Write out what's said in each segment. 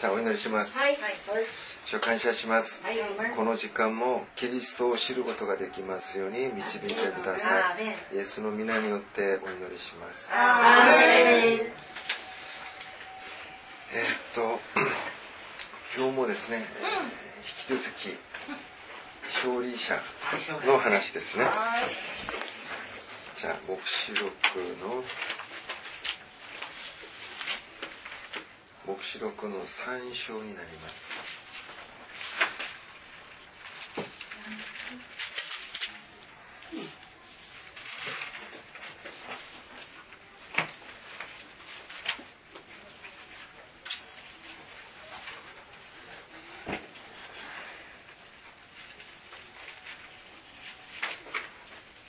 じゃあお祈りします。はい。主を感謝します。はい。この時間もキリストを知ることができますように導いてください。イエスの皆によってお祈りします。えーっと、今日もですね、えー引き続き、勝利者の話ですね。じゃあ、黙示録の、黙示録の3章になります。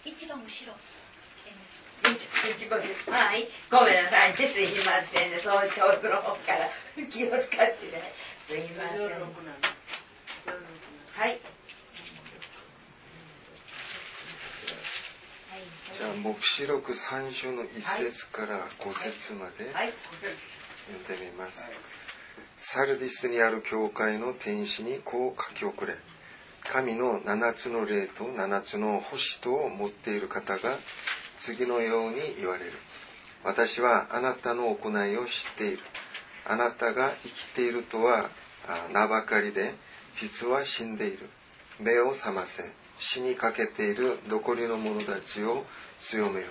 一番後ろ。一番ですはい。ごめんなさいね。すいませんね。そう遠くの方から気を使ってね。すいません。はい。じゃあ、黙示録3章の1節から5節まではい。読んでみます。サルディスにある教会の天使にこう書き送れ。神の七つの霊と七つの星とを持っている方が次のように言われる。私はあなたの行いを知っている。あなたが生きているとはあ名ばかりで、実は死んでいる。目を覚ませ。死にかけている残りの者たちを強めよ。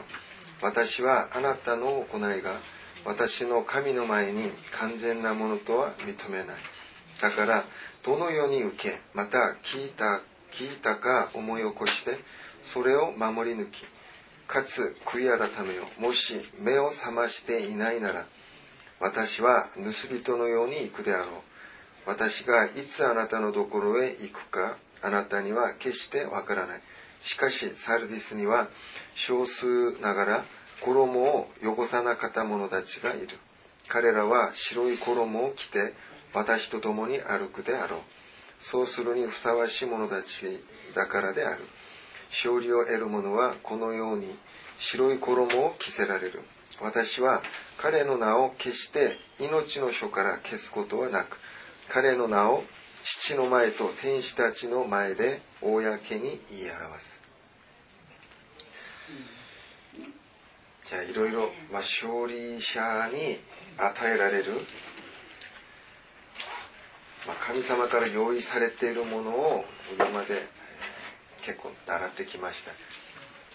私はあなたの行いが私の神の前に完全なものとは認めない。だから、どのように受け、また聞いた、聞いたか思い起こして、それを守り抜き、かつ悔い改めよ。もし目を覚ましていないなら、私は盗人のように行くであろう。私がいつあなたのところへ行くか、あなたには決してわからない。しかし、サルディスには少数ながら衣を汚さなかった者たちがいる。彼らは白い衣を着て私と共に歩くであろう。そうするにふさわしい者たちだからである。勝利を得る者はこのように白い衣を着せられる。私は彼の名を決して命の書から消すことはなく、彼の名を父の前と天使たちの前で公に言い表す。じゃあいろいろ、まあ、勝利者に与えられる、まあ、神様から用意されているものを今までえー結構習ってきました。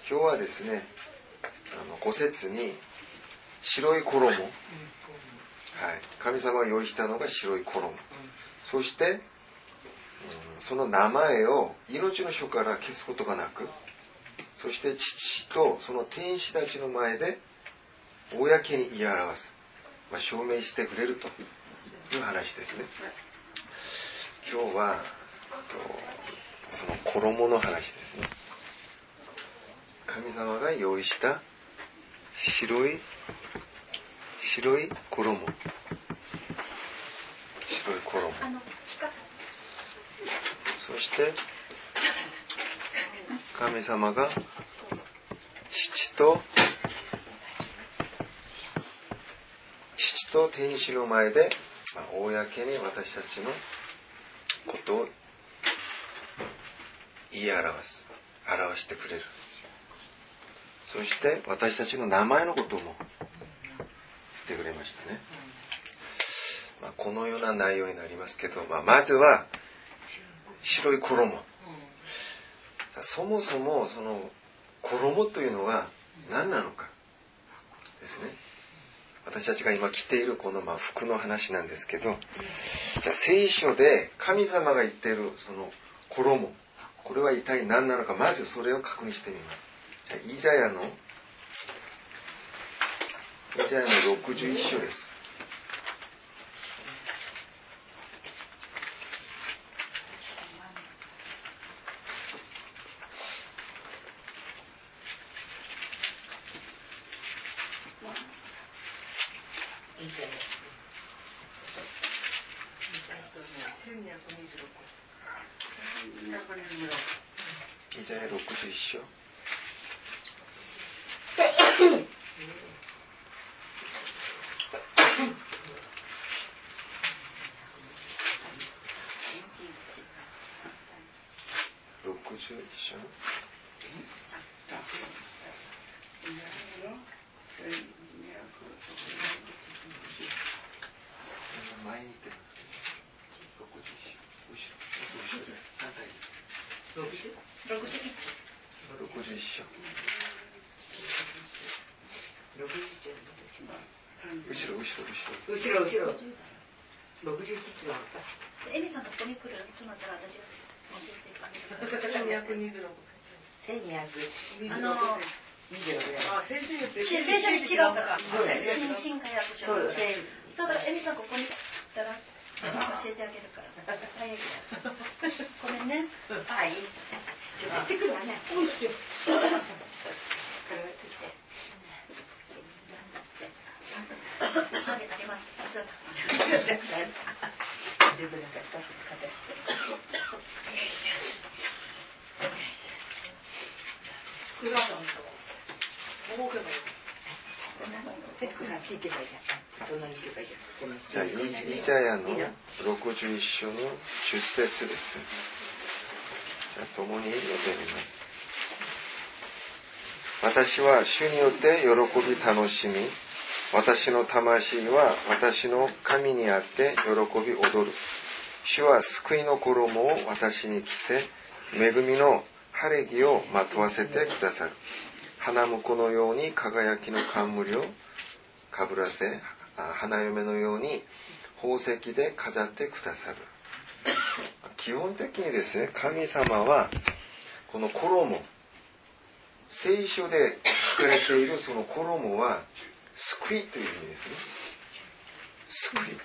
今日はですね、あの5節に白い衣、はい、神様が用意したのが白い衣。そして、うんその名前を命の書から消すことがなく、そして父とその天使たちの前で公に言い表す、まあ、証明してくれるという話ですね。今日はその衣の話ですね。神様が用意した白い白い衣白い衣、そして神様が父と父と天使の前で、ま、公に私たちのことを言い表す表してくれる。そして私たちの名前のことも言ってくれましたね、まあ、このような内容になりますけど、まあ、まずは白い衣。そもそもその衣というのは何なのか。ですね。私たちが今着ているこのまあ服の話なんですけどじゃあ聖書で神様が言っているその衣。これは一体何なのか。まずそれを確認してみます。じゃあイザヤのイザヤの61章ですいいじゃないイザヤ61章61章60後ろ後ろ後ろ後ろ後ろ61つがあったエミさんがここに来るそのっ たら私が教えてあげる1226あのあ、先生って聖書に違うから そうだよ新新海訳書そうだそうだエミさんここに。来たら教えてあげるからごめんね。はい。行ってくるわねあげてあげます実はたくさんじゃあイザヤの61章の10節です。じゃあ共に読んでみます。私は主によって喜び楽しみ私の魂は私の神にあって喜び踊る。主は救いの衣を私に着せ恵みの晴れ着をまとわせてくださる。花婿のように輝きの冠をかぶらせ花嫁のように宝石で飾ってくださる。基本的にですね神様はこの衣聖書で書かれているその衣は救いという意味ですね。救い。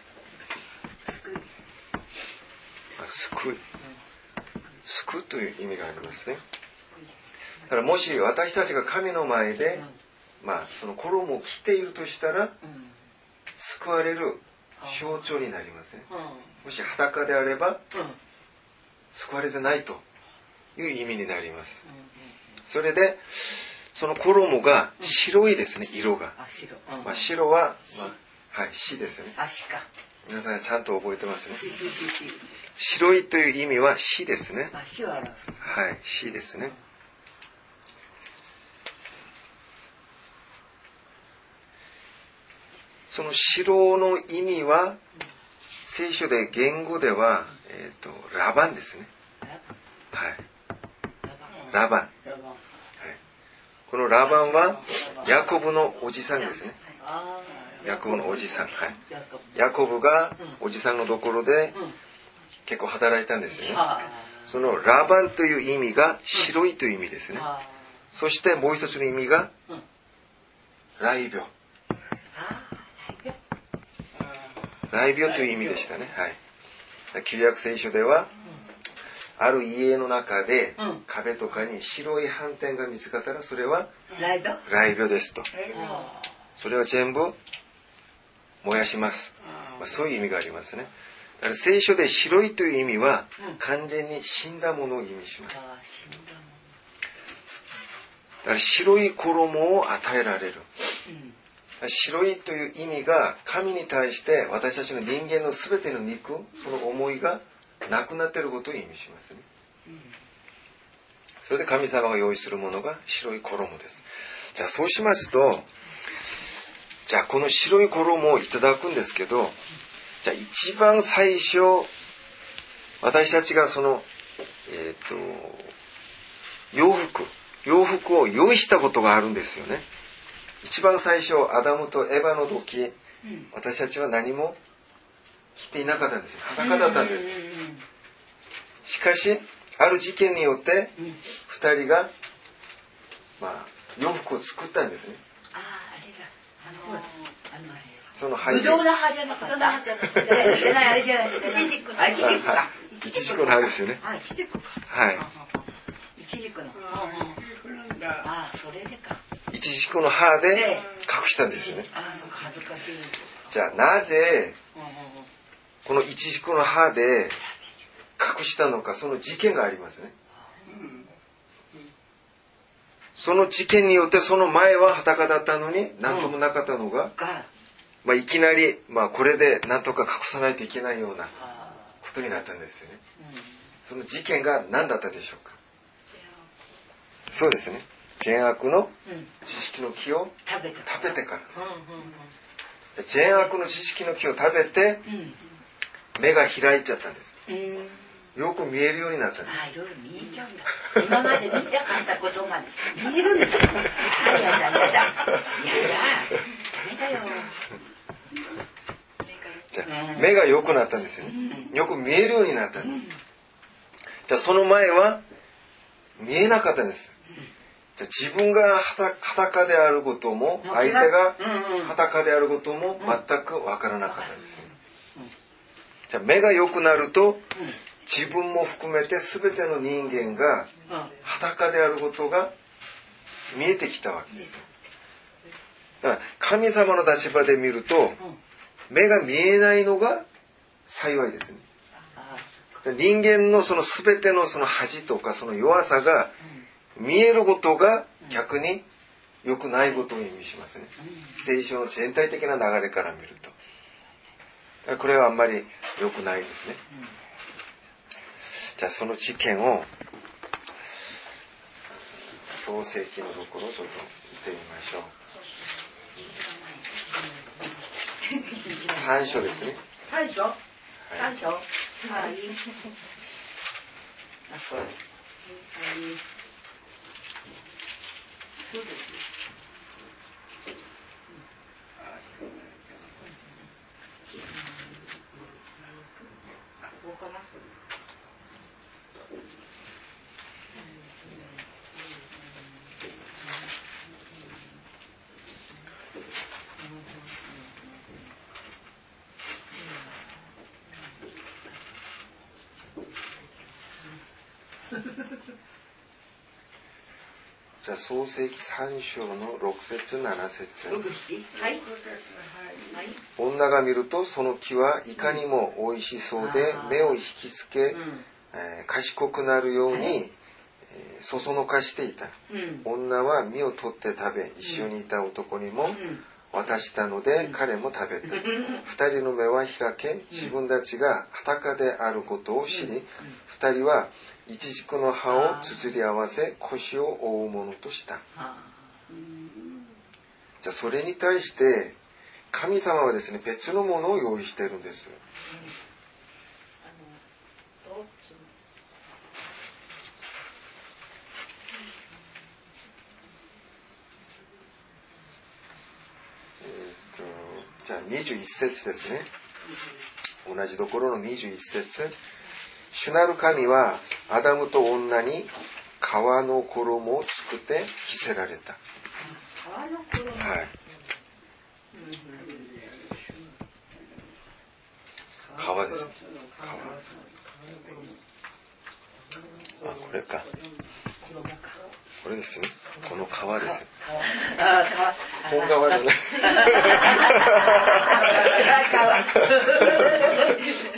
あ救い。救うという意味がありますね。だからもし私たちが神の前で、まあその衣を着ているとしたら救われる象徴になりますねもし裸であれば救われてないという意味になります。それでその衣が白いですね色が、まあ、白は、まあ、はい死ですよね。足か。皆さんちゃんと覚えてますね。白いという意味は死ですね。はい死ですねその白の意味は聖書で言語では、えー、とラバンですね。はい。ラバン。このラバンはヤコブのおじさんですね。あヤコブのおじさん。はい。ヤコブがおじさんのところで結構働いたんですよね。はそのラバンという意味が白いという意味ですね。あそしてもう一つの意味がうん。雷病雷病という意味でしたね。はい。旧約聖書ではある家の中でうん。壁とかに白い斑点が見つかったらそれはライド雷病ですと。あそれを全部燃やします、まあ、そういう意味がありますね。だから聖書で白いという意味はうん。完全に死んだものを意味します。だから白い衣を与えられる。ん白いという意味が神に対して私たちの人間の全ての肉その思いがなくなっていることを意味しますね。それで神様が用意するものが白い衣です。じゃあそうしますとじゃあこの白い衣をいただくんですけどじゃあ一番最初私たちがそのえっ、と洋服洋服を用意したことがあるんですよね一番最初アダムとエヴァの時うん。私たちは何も着ていなかったんですよ。裸だったんです。しかしある事件によってうん。うん二人がまあ洋服を作ったんですね。あああれだあのあのあれその背景ぶの葉じゃなくてそんなはずじゃないあれじゃないイチジクのあイチジクかはいイチジクの葉ですよね。あイチジクか。はい。イチジクの。ああそれでかイチジクの葉で隠したんですよね。じゃあなぜこのイチジクの葉で隠したのかその事件がありますね。その事件によってその前は裸だったのに何ともなかったのが、が。まあ、いきなり、まあ、これで何とか隠さないといけないようなあことになったんですよね。その事件が何だったでしょうか。そうですね善悪のうん。知識の木を食べてから。う善悪の知識の木を食べて目が開いちゃったんです。よく見えるようになったんですあいろいろ見えちゃうんだ。今まで見たかったことまで。見えるんだ。あやだやだやだ。ダメだよ。じゃあ目が良くなったんですよ。ねよく見えるようになったんです。じゃあその前は見えなかったんですじゃあ自分が裸裸であることも相手が裸であることも全く分からなかったんですよじゃあ目が良くなると自分も含めて全ての人間がうん。裸であることが見えてきたわけですだから神様の立場で見ると目が見えないのが幸いですね。あ人間のその全てのその恥とかその弱さが見えることが逆に良くないことを意味しますね聖書の全体的な流れから見ると。これはあんまり良くないですね。じゃあその事件を創世記のところをちょっと見てみましょう。三章ですね。最初最初はい。あそう。はいそうですこうかなじゃあ創世記三章の六節七節。はい。はい。女が見るとその木はいかにも美味しそうで目を引きつけ、うん。えー賢くなるように、はい。えーそそのかしていた。うん。女は実を取って食べ一緒にいた男にもうん渡したので、うん。彼も食べた。二人の目は開け自分たちが裸であることを知り、二人はイチジクの葉をつづり合わせ腰を覆うものとした。あじゃあそれに対して神様はですね別のものを用意してるんですあのどうえーとじゃあ21節ですね。同じところの21節。主なる神はアダムと女に皮の衣を作って着せられた。川の衣はい。皮です。あこれか。これですね。この皮ですね本革じゃない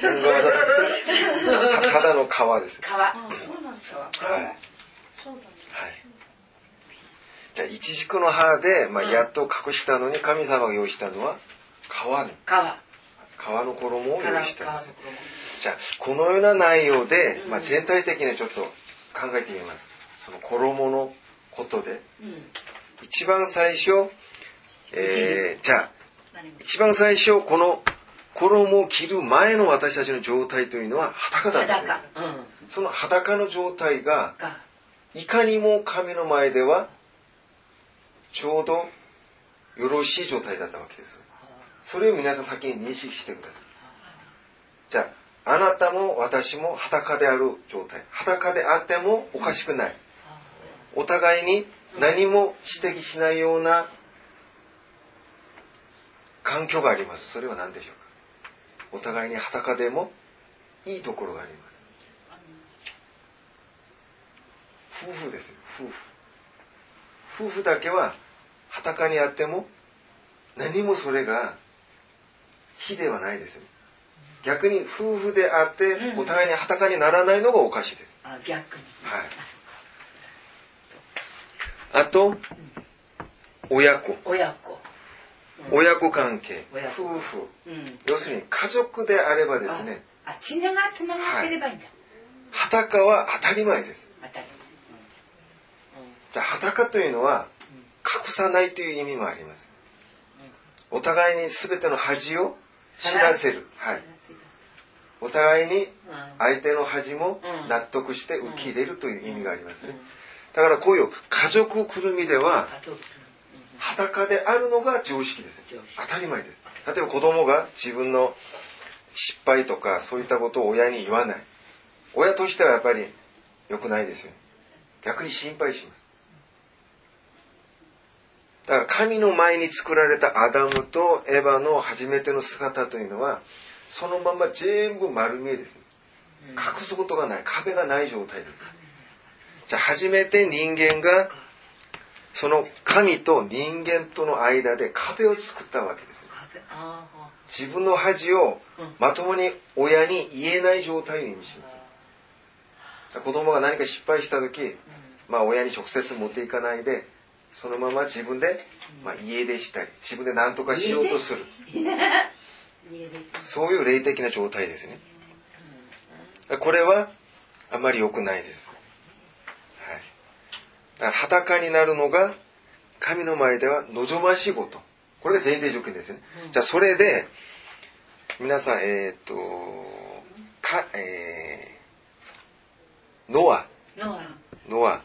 本革だ。ただの皮です川。そうなんですか。はい。はい。じゃあ、イチジクの葉で、まあ、やっと隠したのに、神様が用意したのは、皮ね。川。皮の衣を用意したんです。川のじゃあ、このような内容で、まあ、全体的にちょっと考えてみます。その衣のことで。うん一番最初、えー、じゃあ、一番最初、この衣を着る前の私たちの状態というのは裸だった。うんその裸の状態が、がいかにも神の前ではちょうどよろしい状態だったわけです。それを皆さん先に認識してください。じゃあ、あなたも私も裸である状態。裸であってもおかしくない。お互いに何も指摘しないような環境があります。それは何でしょうか？お互いに裸でもいいところがあります。夫婦ですよ。夫婦。夫婦だけは裸にあっても何もそれが非ではないですよ。逆に夫婦であってうん。お互いに裸にならないのがおかしいです。あ逆に。はいあと親子。親子。親子関係。夫婦。うん。要するに家族であればですね。あ血がつながってればいいんだ。裸は当たり前です。当たりじゃあ裸というのは隠さないという意味もあります。お互いに全ての恥を知らせる、はい、お互いにうん。相手の恥もうん。納得して受け入れるという意味がありますね。だからこういう家族くるみでは裸であるのが常識です当たり前です。例えば子供が自分の失敗とかそういったことを親に言わない。親としてはやっぱり良くないですよね。逆に心配します。だから神の前に作られたアダムとエヴァの初めての姿というのはそのまま全部丸見えです隠すことがない。壁がない状態ですじゃあ初めて人間がその神と人間との間で壁を作ったわけです自分の恥をまともに親に言えない状態を意味します。子供が何か失敗した時、まあ、親に直接持っていかないでそのまま自分で、まあ、家出したり自分で何とかしようとする。そういう霊的な状態ですね。これはあまり良くないです、はい、だから裸になるのが神の前では望ましいこと。これが前提条件ですね、じゃあそれで皆さんえっ、とかえーノア。ノア。ノア。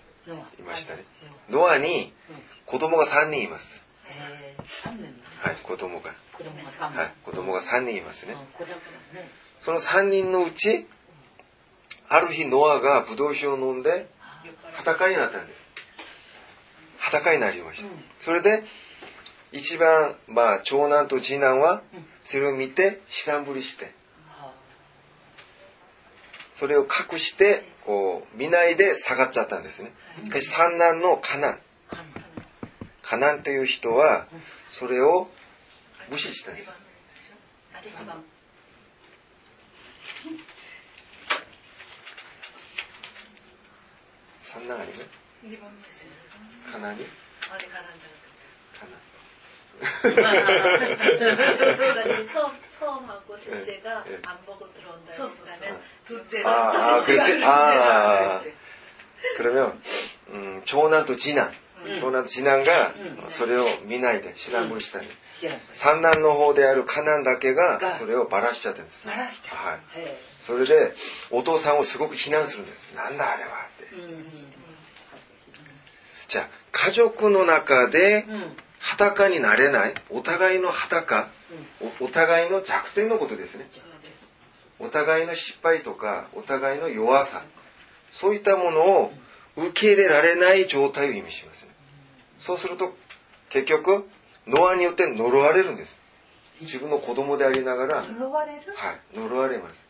いましたね。ノア。に子供が3人います。えー、3年はい子供が。子供が3年はい子供が3人いますね。その3人のうちある日ノアがブドウ酒を飲んで裸になったんです裸になりました、うん。それで一番、まあ、長男と次男はうん。それを見て知らんぶりして。あ。それを隠してこう見ないで下がっちゃったんですね。しかし三男のカナン。カナン。という人はそれを無視したんです。三男ありね2番目ですよカナにあれからじカナ 그러니까 처음 처음 하고 셋째가 예, 예. 안 보고 들어온다 서 그러면 둘째가 아, 아, 그랬어요? 아. 그러면 음,長男と次男うん長男と次男がうんそれを見ないで知らんぶりしたんです知らん三男の方であるカナンだけががそれをばらしちゃったんですバラしちゃはい、うへそれでお父さんをすごく非難するんですなんだあれはってえうん じゃあ家族の中でうん。うん裸になれないお互いの裸おお互いの弱点のことですね。お互いの失敗とかお互いの弱さそういったものを受け入れられない状態を意味しますね。そうすると結局ノアによって呪われるんです。自分の子供でありながら、はい、呪われる？呪われます。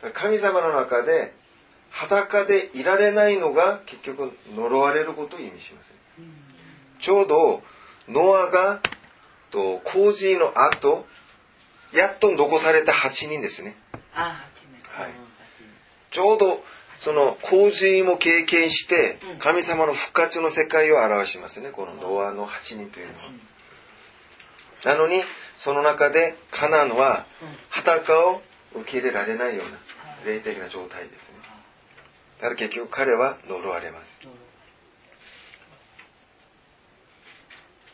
だから神様の中で裸でいられないのが結局呪われることを意味しますねちょうどノアがと洪水の後やっと残された8人ですね。はい。うんちょうどその洪水も経験してうん。神様の復活の世界を表しますね。このノアの8人というのは。なのにその中でカナンは裸を受け入れられないような霊的な状態ですねだから結局彼は呪われます。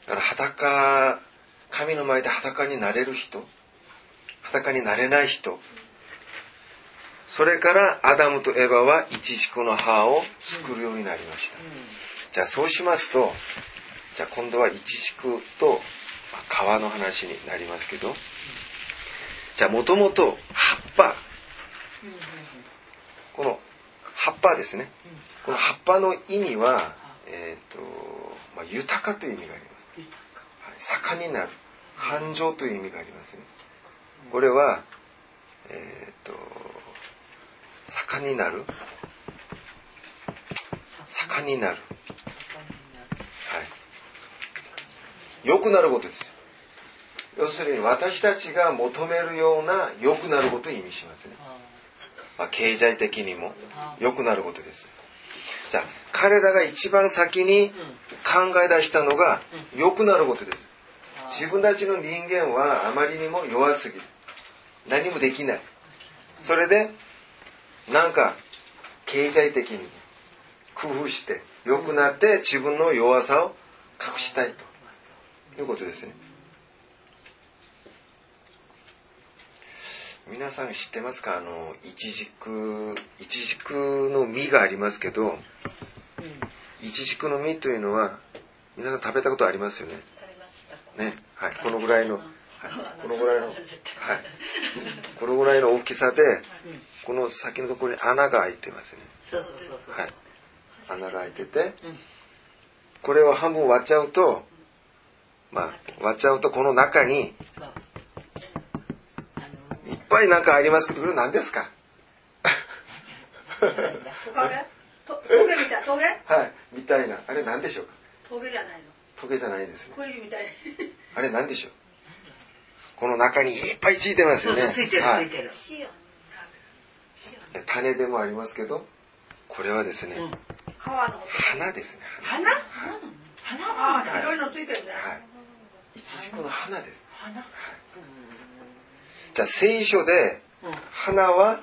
だから裸神の前で裸になれる人裸になれない人それからアダムとエバはイチジクの葉を作るようになりました、じゃあそうしますとじゃあ今度はイチジクとまあ皮の話になりますけどじゃあもともと葉っぱこの葉っぱですね。この葉っぱの意味は、えーとまあ、豊かという意味があります、はい、盛んになる。繁盛という意味がありますね。これはえっ、と盛んになる。盛んになる。はい。良くなることです。要するに私たちが求めるような良くなることを意味しますね、まあ、経済的にも良くなることです。じゃあ彼らが一番先に考え出したのが良くなることです。自分たちの人間はあまりにも弱すぎる。何もできない。それでなんか経済的に工夫して良くなって自分の弱さを隠したいということですね皆さん知ってますか？あのイチジクイチジクの実がありますけどイチジクの実というのは皆さん食べたことありますよね？ね。はい。このぐらいの、はい、このぐらいのはい。このぐらいの大きさでこの先のところに穴が開いてますよね。はい。穴が開いててうん。これを半分割っちゃうとまあ割っちゃうとこの中にぱいなんかありますけどこれ何ですか？なんだ？トカゲとトゲみたいトゲ？はいみたいな。あれ何でしょうか？トゲじゃないの。トゲじゃないですねクリみたいあれ何でしょう？この中にいっぱいついてますよね。はい。ついてる。塩種でもありますけどこれはですね、うん。花ですね。花？花？ああい。ろいろついてるね。花はい。いちじくの花です。花。じゃあ聖書でうん。花は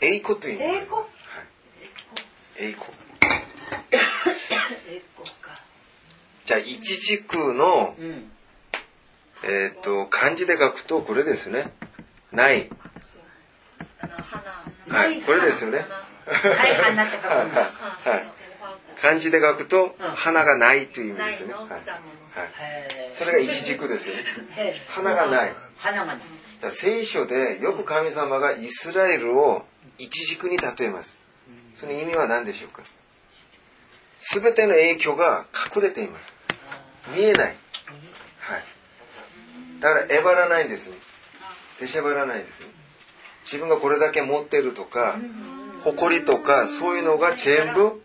栄光という意味栄光はい。栄光えっこか。じゃあいちじくのうん。えっ、と漢字で書くとこれですね。ない。はいこれですよね。はい花って書くんだ。はいはい漢字で書くとうん。花がないという意味ですね、はい。それがいちじくですよね。花がない。花がない。じゃあ聖書でよく神様がイスラエルをイチジクに例えます。その意味は何でしょうか？全ての影響が隠れています。見えない。はい。だからえばらないんですね。出しゃばらないですね。自分がこれだけ持ってるとか誇りとかそういうのが全部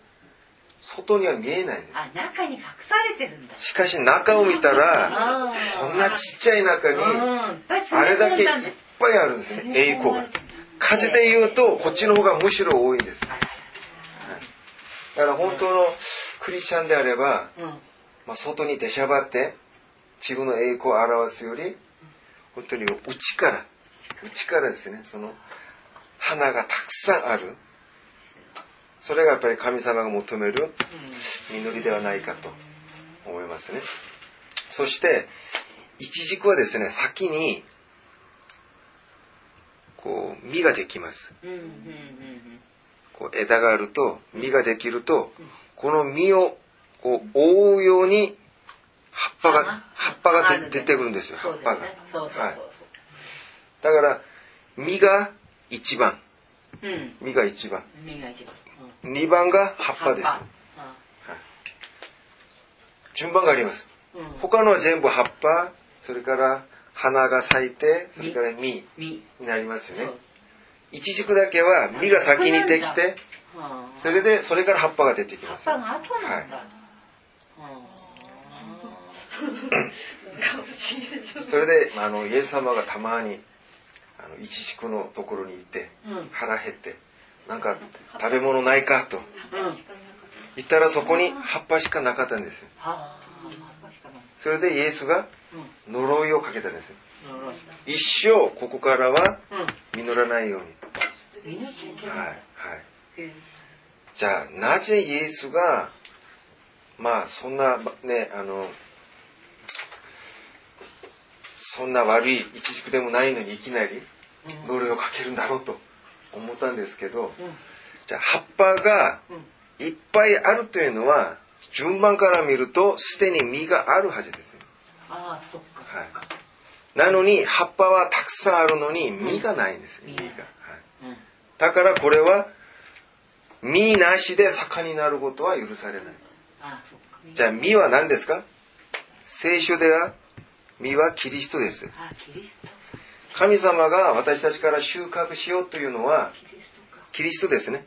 外には見えないあ、中に隠されてるんだ。しかし中を見たらあこんなちっちゃい中にうん。あれだけいっぱいあるんですね栄光が。数で言うとこっちの方がむしろ多いんです。だから本当のクリスチャンであれば、うん。まあ、外に出しゃばって自分の栄光を表すより本当に内から内からですねその花がたくさんあるそれがやっぱり神様が求める実りではないかと思いますね。そしてイチジクはですね先にこう実ができます。こう枝があると実ができるとこの実をこう覆うように葉っぱが花葉っぱが出てくるんですよ葉っぱが。はい。だから実が1番。実が1番。実が一番。2番が葉っぱです。葉っ順番があります。ぱうん。他のは全部葉っぱそれから花が咲いてそれから実実。になりますよね。そう。イチジクだけは実が先にできてはあそれでそれから葉っぱが出てきます。葉っぱが後なんだ。それであのイエス様がたまにあのイチジクのところに行ってうん。腹減ってなんか食べ物ないかと。うん。言ったらそこに葉っぱしかなかったんですよ。それでイエスがうん。呪いをかけたんです一生ここからはうん。実らないように。命はいはい。うんじゃあなぜイエスがまあそんなねあのそんな悪いイチジクでもないのにいきなり呪いをかけるんだろうと思ったんですけどうん。じゃあ葉っぱがうん。いっぱいあるというのは順番から見るとすでに実があるはずですよああ、そっか。はいなのに葉っぱはたくさんあるのに実がないんですうん実が、はいうん。だからこれは実なしで盛んになることは許されないああ、そっか。じゃあ実は何ですか？聖書では実はキリストですああ、キリスト。神様が私たちから収穫しようというのはキリストですね。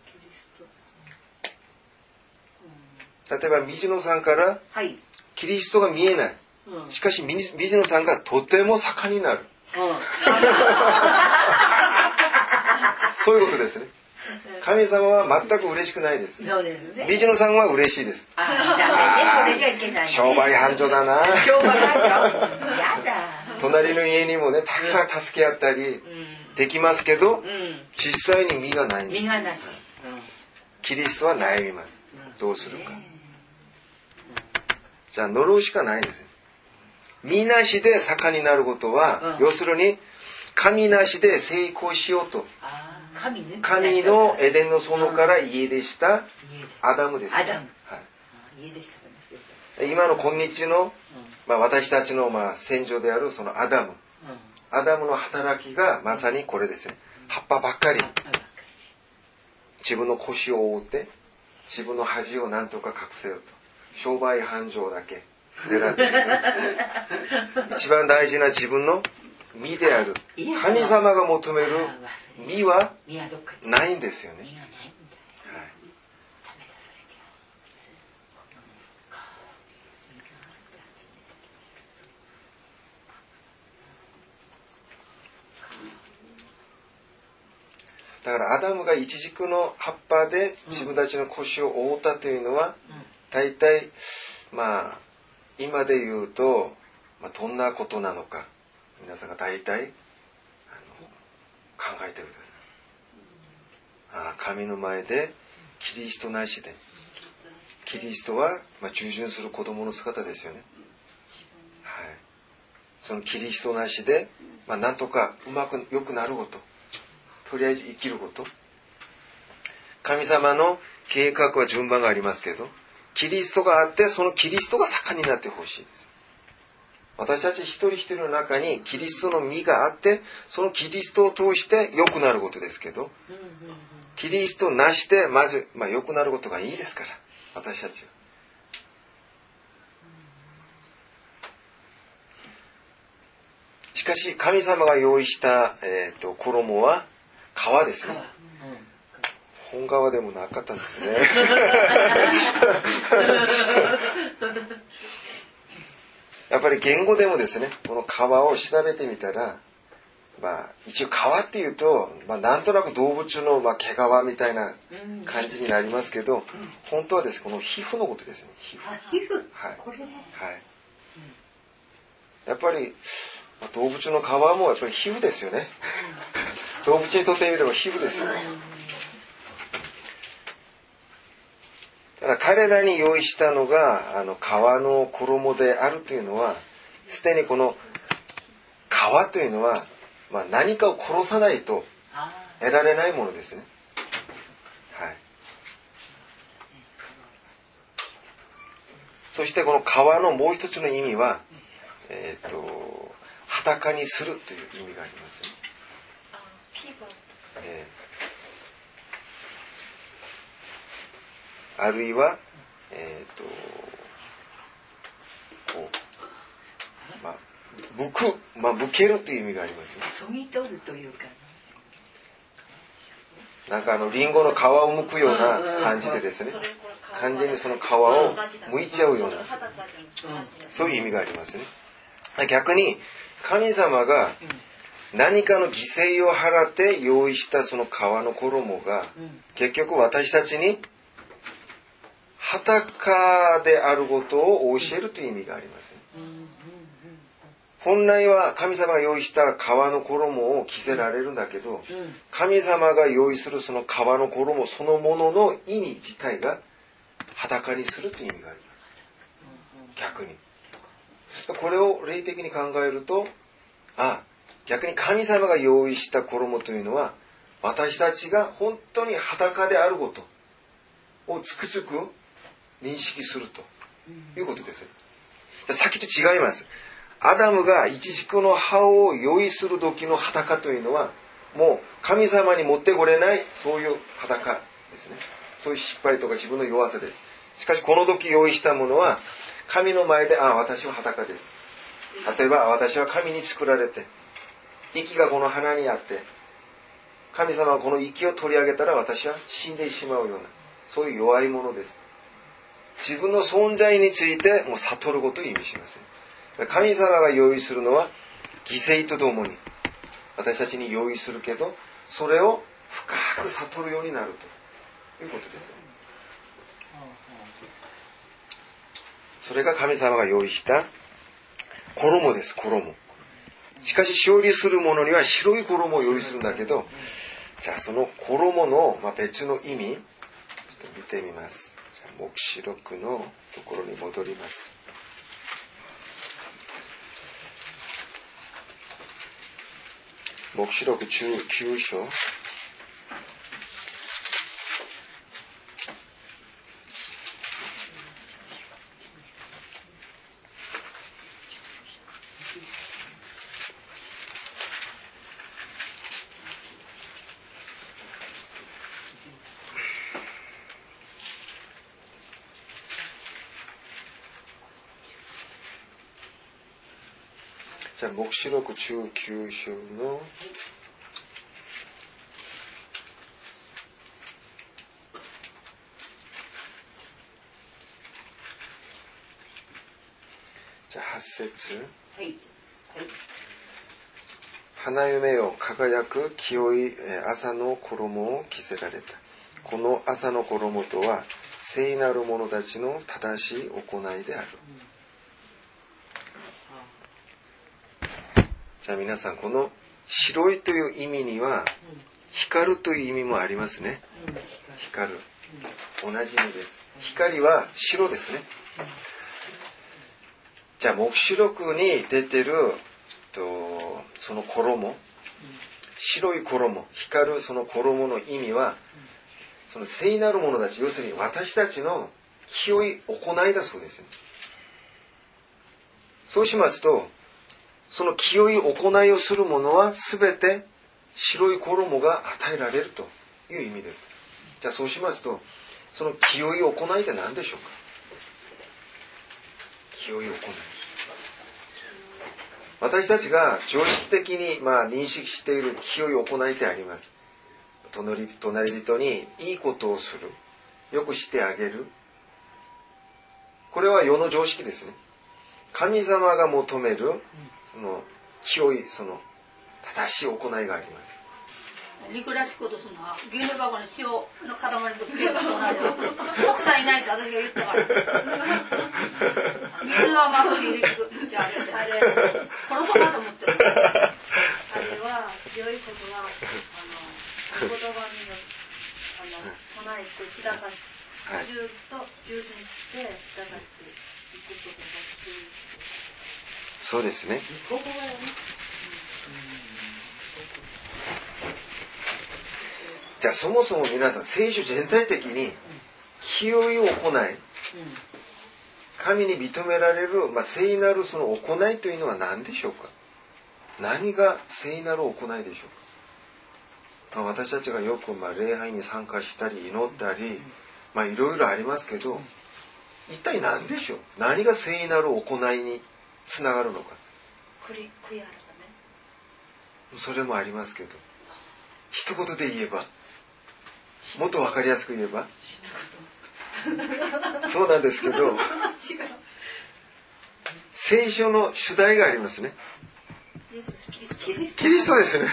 例えば水野さんからはい。キリストが見えない。しかし水水野さんがとても盛んになる そういうことですね神様は全く嬉しくないですそうですね。水野さんは嬉しいですああ、ダメね。それじゃいけない、ね。商売繁盛だな 商売繁盛。やだ。隣の家にもねたくさん助け合ったりうできますけど。実際に実がない。んです身がなし。キリストは悩みます。うん。どうするか。じゃあ呪うしかないんですよ。身なしで盛んになることは、うん。要するに神なしで成功しようと。神のエデンの園から家出したアダムです、アダム。はい、今の今日の、ねまあ、私たちのまあ戦場であるそのアダム。アダムの働きがまさにこれですね葉っぱばっかり。自分の腰を覆って自分の恥を何とか隠せよと。商売繁盛だけ。狙って一番大事な自分の身である。神様が求める身はないんですよね、身がないんだはいダメだそれじゃだからアダムがイチジクの葉っぱで自分たちの腰を覆ったというのはうん。大体まあ今で言うと、まあ、どんなことなのか皆さんが大体あの考えてください。あ神の前でキリストなしでキリストは、まあ、従順する子供の姿ですよね。はい。そのキリストなしで、まあ、なんとかうまく良くなることとりあえず生きること。神様の計画は順番がありますけどキリストがあってそのキリストが盛んになってほしいです。私たち一人一人の中にキリストの実があってそのキリストを通して良くなることですけどキリストなしでまず、まあ、良くなることがいいですから私たちは。しかし神様が用意した、えー、と衣は皮ですね。本革でもなかったんですね。やっぱり言語でもですねこの皮を調べてみたらまあ一応皮っていうと、まあ、なんとなく動物の、まあ、毛皮みたいなうん。うん感じになりますけど本当はですこの皮膚のことですね皮膚。はい。はい。やっぱりまあ動物の皮もやっぱり皮膚ですよね。動物にとってみれば皮膚ですよね。ただ彼らに用意したのがあの皮の衣であるというのはすでにこの皮というのは、まあ、何かを殺さないとあ得られないものですね。はい。そしてこの皮のもう一つの意味はえっ、と裸にするという意味があります、えーあるいはえっ、とこうまあむくまあむけるという意味がありますねそぎ取るというかねなんかあのリンゴの皮を剥くような感じでですね。完全にその皮を剥いちゃうような。そういう意味がありますね。逆に神様が何かの犠牲を払って用意したその皮の衣がうん。結局私たちに裸であることを教えるという意味があります。本来は神様が用意した皮の衣を着せられるんだけど神様が用意するその皮の衣そのものの意味自体が裸にするという意味があります。逆にこれを霊的に考えるとあ逆に神様が用意した衣というのは私たちが本当に裸であることをつくづく認識するということです。さっきと違います。アダムがイチジクの葉を用意する時の裸というのはもう神様に持ってこれないそういう裸ですね。そういう失敗とか自分の弱さです。しかしこの時用意したものは神の前でああ私は裸です。例えば私は神に作られて息がこの鼻にあって神様はこの息を取り上げたら私は死んでしまうようなそういう弱いものです。自分の存在についてもう悟ることを意味します神様が用意するのは犠牲とともに私たちに用意するけどそれを深く悟るようになるということです。それが神様が用意した衣です、衣。しかし、勝利する者には白い衣を用意するんだけど、じゃあその衣の、ま、別の意味、ちょっと見てみます。じゃあ、黙示録のところに戻ります。黙示録19章。じゃあ、黙示録19章のじゃあ、8節はい。はい。花嫁よ輝く清いえー朝の衣を着せられたこの朝の衣とは聖なる者たちの正しい行いであるじゃあ皆さんこの白いという意味には光るという意味もありますね。光る。同じ意味です。光は白ですね。じゃあ黙示録に出てるとその衣。白い衣。光るその衣の意味はその聖なる者たち要するに私たちの清い行いだそうですね。そうしますとその清い行いをする者は全て白い衣が与えられるという意味です。じゃあそうしますとその清い行いって何でしょうか？清い行い。私たちが常識的にまあ認識している清い行いってあります。隣隣人にいいことをする。よくしてあげる。これは世の常識ですね。神様が求めるその清いその正しい行いがあります。憎らしいことするのは牛乳箱に塩の塊ぶつけることなる奥さんいないって私が言ったから。水はまぶしいでじゃああれあれ。殺そうかと思ってる。あれは良いことはあのお言葉にあの備えて従って、はいずっと従順して従っていくことが必要そうですね。ここがね。じゃあそもそも皆さん聖書全体的に清い行い神に認められる、まあ、聖なるその行いというのは何でしょうか？何が聖なる行いでしょうか、まあ、私たちがよくまあ礼拝に参加したり祈ったりいろいろありますけど一体何でしょう？何が聖なる行いにつながるのか。それもありますけど。一言で言えば。もっと分かりやすく言えば。そうなんですけど。聖書の主題がありますね。キリストです。ね。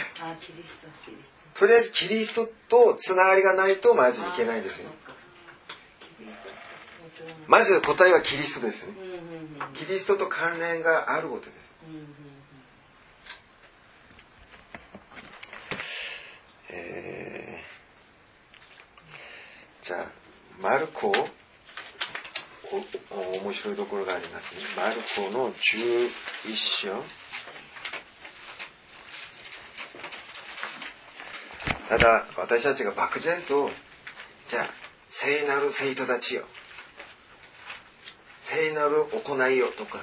とりあえずキリストとつながりがないとまずいト。けないですよ。まず答えはキリストですね。キリストと関連があることです。えーじゃあマルコおお面白いところがありますね。マルコの11章。ただ私たちが漠然とじゃあ聖なる生徒たちよ。聖なる行いよとか、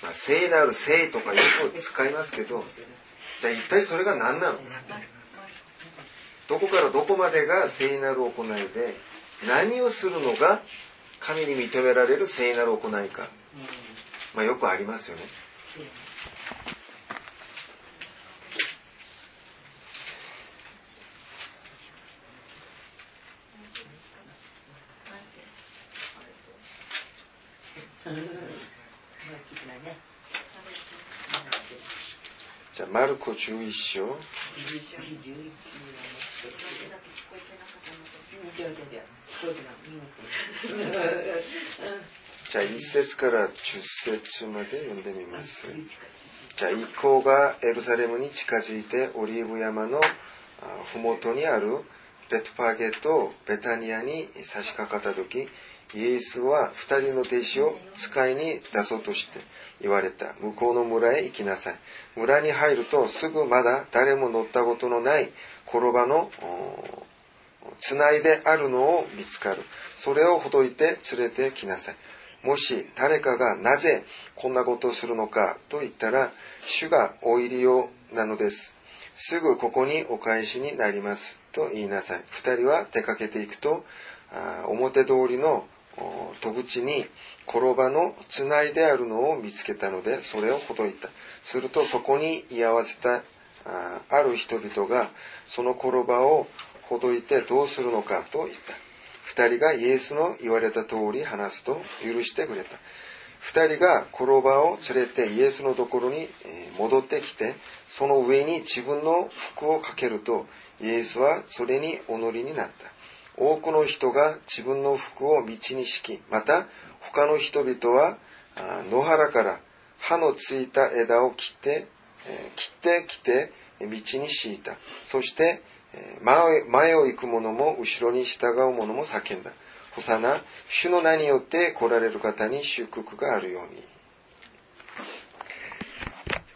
まあ、聖なる聖とかよく使いますけどじゃあ一体それが何なのどこからどこまでが聖なる行いで何をするのが神に認められる聖なる行いか、まあ、よくありますよねうん。まあ、聞くなね。じゃあマルコ11章。じゃあ1節から10節まで読んでみますじゃあ一行がエルサレムに近づいてオリーブ山のあ麓にあるベトパーゲとベタニアに差し掛かった時イエスは二人の弟子を使いに出そうとして言われた。向こうの村へ行きなさい。村に入るとすぐまだ誰も乗ったことのない転ばのつないであるのを見つかる。それをほどいて連れてきなさい。もし誰かがなぜこんなことをするのかと言ったら、主がお入りようなのです。すぐここにお返しになります。と言いなさい。二人は出かけていくと、表通りの戸口に転ばのつないであるのを見つけたので、それをほどいた。するとそこに居合わせたあある人々が、その転ばをほどいてどうするのかと言った。二人がイエスの言われた通り話すと許してくれた。二人が転ばを連れてイエスのところに戻ってきて、その上に自分の服をかけると、イエスはそれにお乗りになった。多くの人が自分の服を道に敷き、また他の人々は野原から刃のついた枝を切って、切ってきて道に敷いた。そして、前を行く者も後ろに従う者も叫んだ。ホサナ、主の名によって来られる方に祝福があるように。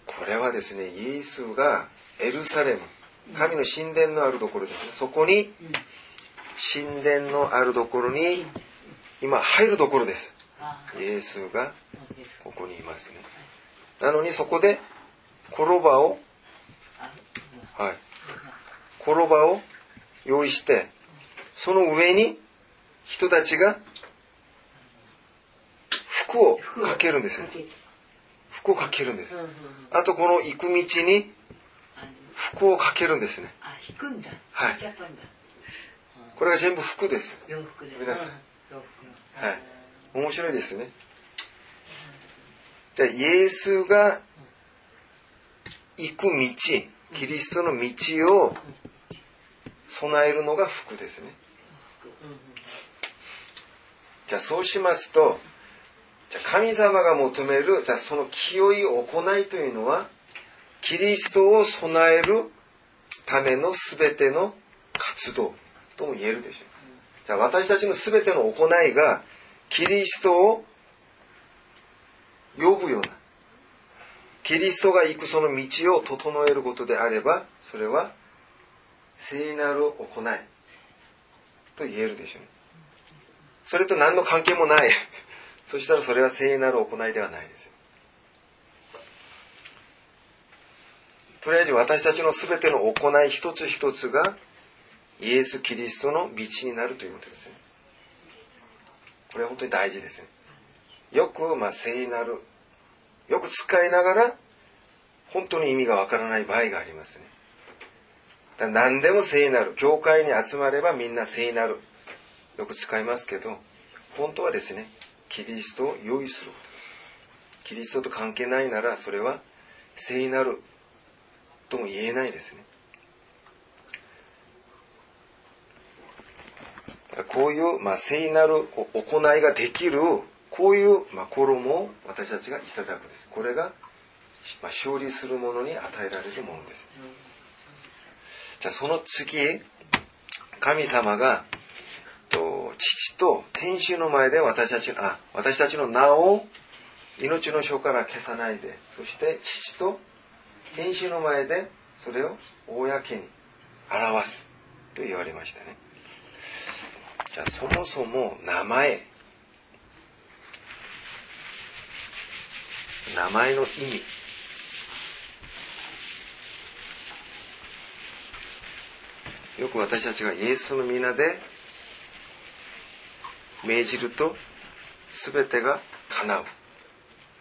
これはですね、イエスがエルサレム、神の神殿のあるところですね。そこに、神殿のあるところに、今入るところです。イエスがここにいますね。なのにそこで、転ばを、はい。転ばを用意して、その上に人たちが服をかけるんですよ。服をかけるんです。あとこの行く道に服をかけるんですね。あ、引くんだ。はい。これが全部服です。洋服で。皆さん。はい。面白いですね。じゃあ、イエスが行く道、キリストの道を備えるのが服ですね。じゃあ、そうしますと、じゃあ神様が求める、じゃあその清い行いというのは、キリストを備えるためのすべての活動とも言えるでしょう。じゃあ私たちのすべての行いが、キリストを呼ぶような、キリストが行くその道を整えることであれば、それは聖なる行いと言えるでしょう。それと何の関係もない。そしたらそれは聖なる行いではないですよ。とりあえず私たちの全ての行い一つ一つがイエス・キリストの道になるということですね。これは本当に大事ですね。よく、まあ、聖なる、よく使いながら、本当に意味がわからない場合がありますね。だ何でも聖なる。教会に集まればみんな聖なる。よく使いますけど、本当はですね、キリストを用意する。キリストと関係ないなら、それは聖なるとも言えないですね。こういう、まあ、聖なる行いができる、こういう、まあ、衣を私たちがいただくです。これが、まあ、勝利する者に与えられるものです。じゃあその次、神様が、と父と天使の前で私たちの、あ、私たちの名を命の書から消さないで、そして父と天使の前でそれを公に表すと言われましたね。じゃあそもそも名前。名前の意味。よく私たちがイエスの皆で命じると全てが叶う。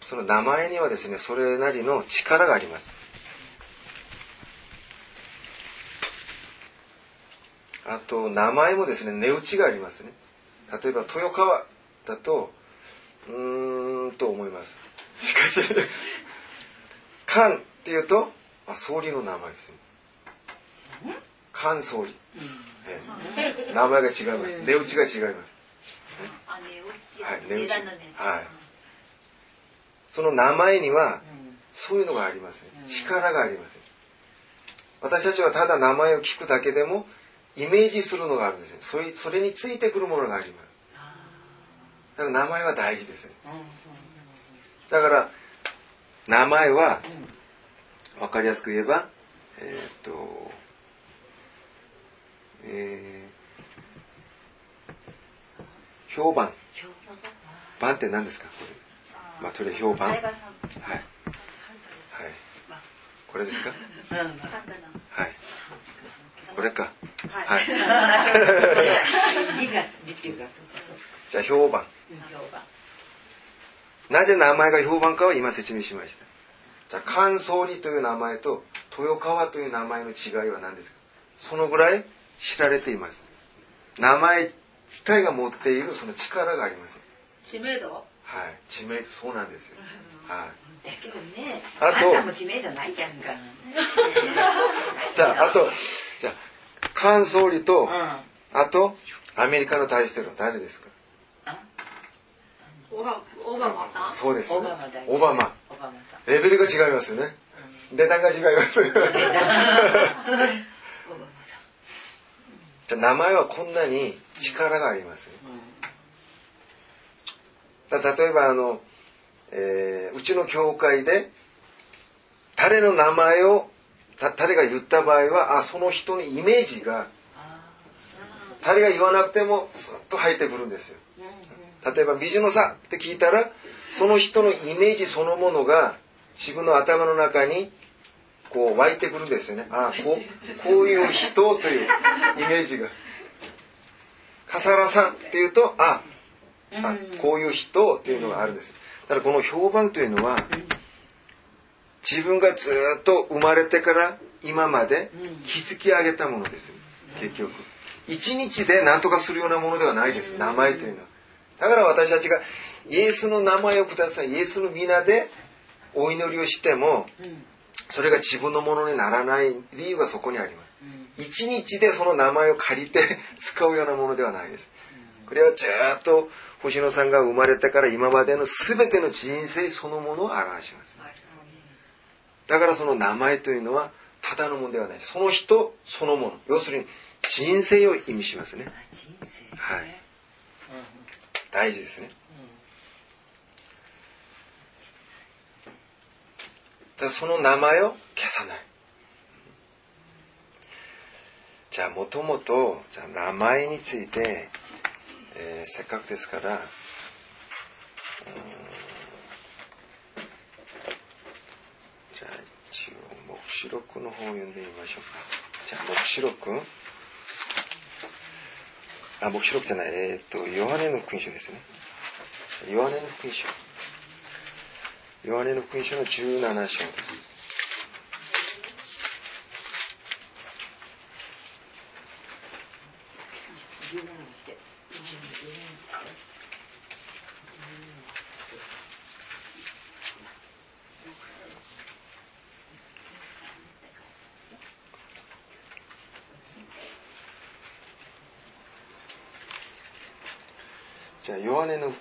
その名前にはですね、それなりの力があります。あと、名前もですね、値打ちがありますね。例えば、豊川だと、うーんと思います。しかし、菅っていうと、あ総理の名前ですよ。菅総理。ええ名前が違います。値打ちが違います。はい、値打ち。はい。その名前には、そういうのがありますね。力がありますね。私たちはただ名前を聞くだけでも、イメージするのがあるんですね。それそれについてくるものがあります。だから名前は大事ですよ。だから名前は分かりやすく言えばえーっとえー評判。番って何ですか？これ。まあとりあえず評判。はい。はい。これですか？はい。これかはい。はい。字が出てるかじゃあ評判。評判なぜ名前が評判かを今説明しました。じゃあ関総理という名前と豊川という名前の違いは何ですか。そのぐらい知られています。名前自体が持っているその力があります。知名度？はい。知名度そうなんですよ。はい。だけどねあとあんたも知名度ないじゃんか。じゃああとじゃあ関総理とうん。あとアメリカの大統領誰ですか？オバオバマさん？そうですよね。オバマレベルが違いますよね。値段が違います。オバマさんじゃあ名前はこんなに力がありますよ。だ例えばあの、えーうちの教会で誰の名前をた誰が言った場合はあその人のイメージが誰が言わなくてもスッと入ってくるんですよ。例えば美女のさって聞いたらその人のイメージそのものが自分の頭の中にこう湧いてくるんですよね。あこうこういう人というイメージが。笠原さんっていうとああこういう人っていうのがあるんです。だからこの評判というのは自分がずっと生まれてから今まで築き上げたものです結局。一日で何とかするようなものではないです。名前というのは。だから私たちがイエスの名前をください。イエスの皆でお祈りをしてもそれが自分のものにならない理由がそこにあります。一日でその名前を借りて 使うようなものではないです。これはずっと星野さんが生まれてから今までの全ての人生そのものを表しますだからその名前というのはただのものではない。その人そのもの。要するに人生を意味しますね。はい。大事ですね。だその名前を消さない。じゃあもともとじゃあ名前について、えーせっかくですからうーんじゃあ一応黙示録の方を読んでみましょうか。じゃあ黙示録あ黙示録じゃない。えっ、とヨハネの福音書ですね。ヨハネの福音書ヨハネの福音書の17章です。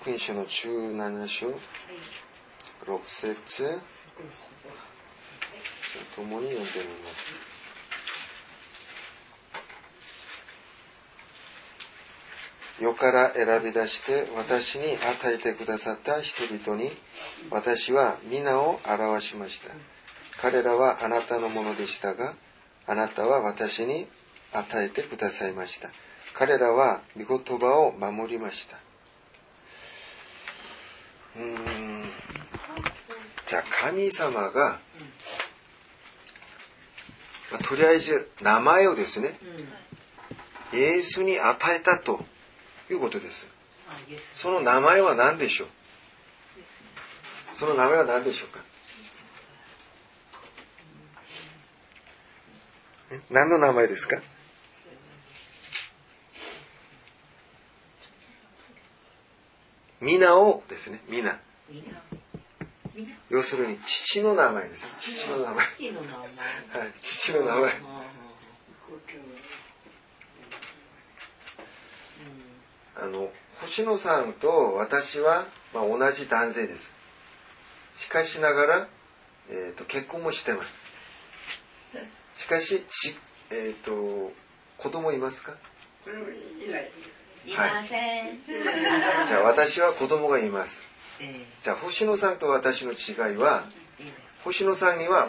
福音書の17章。6節。じゃあ共に読んでみます。世から選び出して私に与えてくださった人々に私は皆を表しました。彼らはあなたのものでしたがあなたは私に与えてくださいました。彼らは御言葉を守りました。うーん。じゃあ神様が、まあとりあえず名前をですねイエスに与えたということです。その名前は何でしょう？その名前は何でしょうか？え何の名前ですか？皆をですね皆。要するに父の名前です。父の名前。はい父の名前。父の名前あの星野さんと私は、まあ、同じ男性です。しかしながら、えー、と結婚もしてます。しかしち、えー、と子供いますか？いないいません。じゃあ私は子供がいます。えじゃあ星野さんと私の違いは、え星野さんには、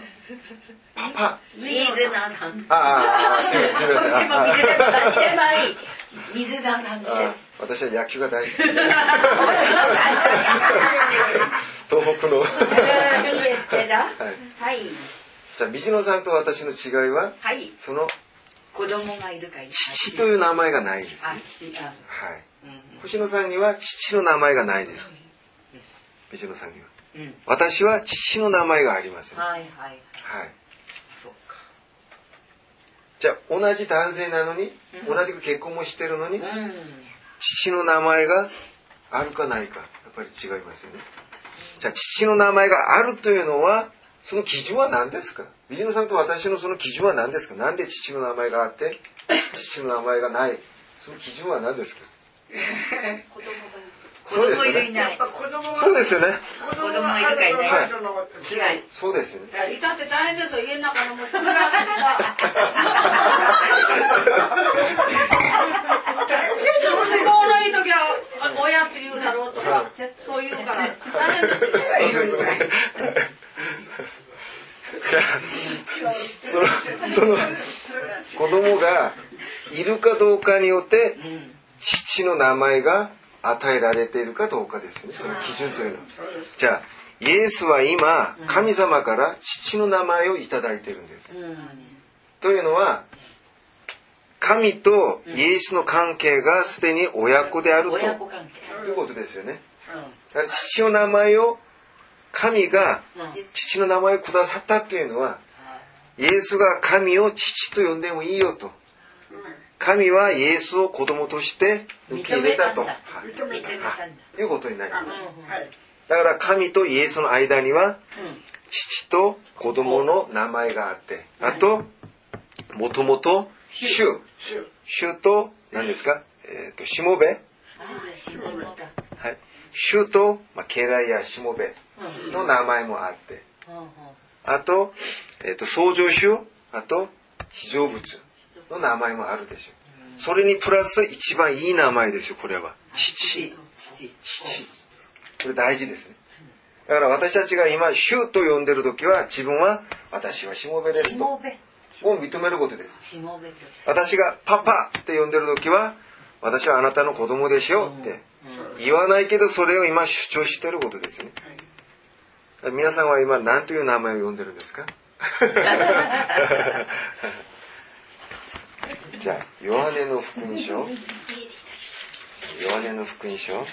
パパ、水野さん。ああ、すみません、すみません。水野さんであす。私は野球が大好きで。東北の。はい。はい。じゃあ、美野さんと私の違いは、はい。その子供がいるかい。父という名前がないです。あはい。、うん星野さんには父の名前がないです。美野さんには。うん。うん。私は父の名前がありません。ははいはい。い。そうか。じゃあ、同じ男性なのに、うん同じく結婚もしてるのに、うん。父の名前があるかないか、やっぱり違いますよね。じゃあ、父の名前があるというのは、その基準は何ですか？飯野さんと私のその基準は何ですか？なんで父の名前があって、父の名前がない？その基準は何ですか？子 供そうですよね。供いるいない。そうですよね。子供いるかいない。はい違い。そうですよね。いたって大変ですよ、家の中のもう作りやすいさ。都合のいい時は、あ親って言うだろうとか、そう言うから、大変ですよ。その、その、子供がいるかどうかによって、うん。父の名前が与えられているかどうかですよね。その基準というのは。じゃあ、イエスは今、神様から父の名前をいただいているんです。うん。というのは、神とイエスの関係がすでに親子であると。いうことですよね。うだから父の名前を、神が。父の名前をくださったというのは、イエスが神を父と呼んでもいいよと。神はイエスを子供として受け入れたと。い。いうことになります。うん。だから神とイエスの間には、うん。父と子供の名前があって、あと、もともと、主。主と、何ですか？えっ、と、しもべ。ああ、しもべだ。はい。主と、まあ、家来やしもべうん。の名前もあって。あと、えっ、と、創造主、あと、非常物の名前もあるでしょう。それにプラス一番いい名前ですよ、これは。父。父。父。これ大事ですね。だから私たちが今、主と呼んでる時は、自分は、私はしもべですと。を認めることです。私がパパって呼んでる時は、私はあなたの子供でしょってうん。言わないけど、それを今主張してることですね。皆さんは今何という名前を呼んでるんですか？じゃあ、ヨハネの福音書。ヨハネの福音書。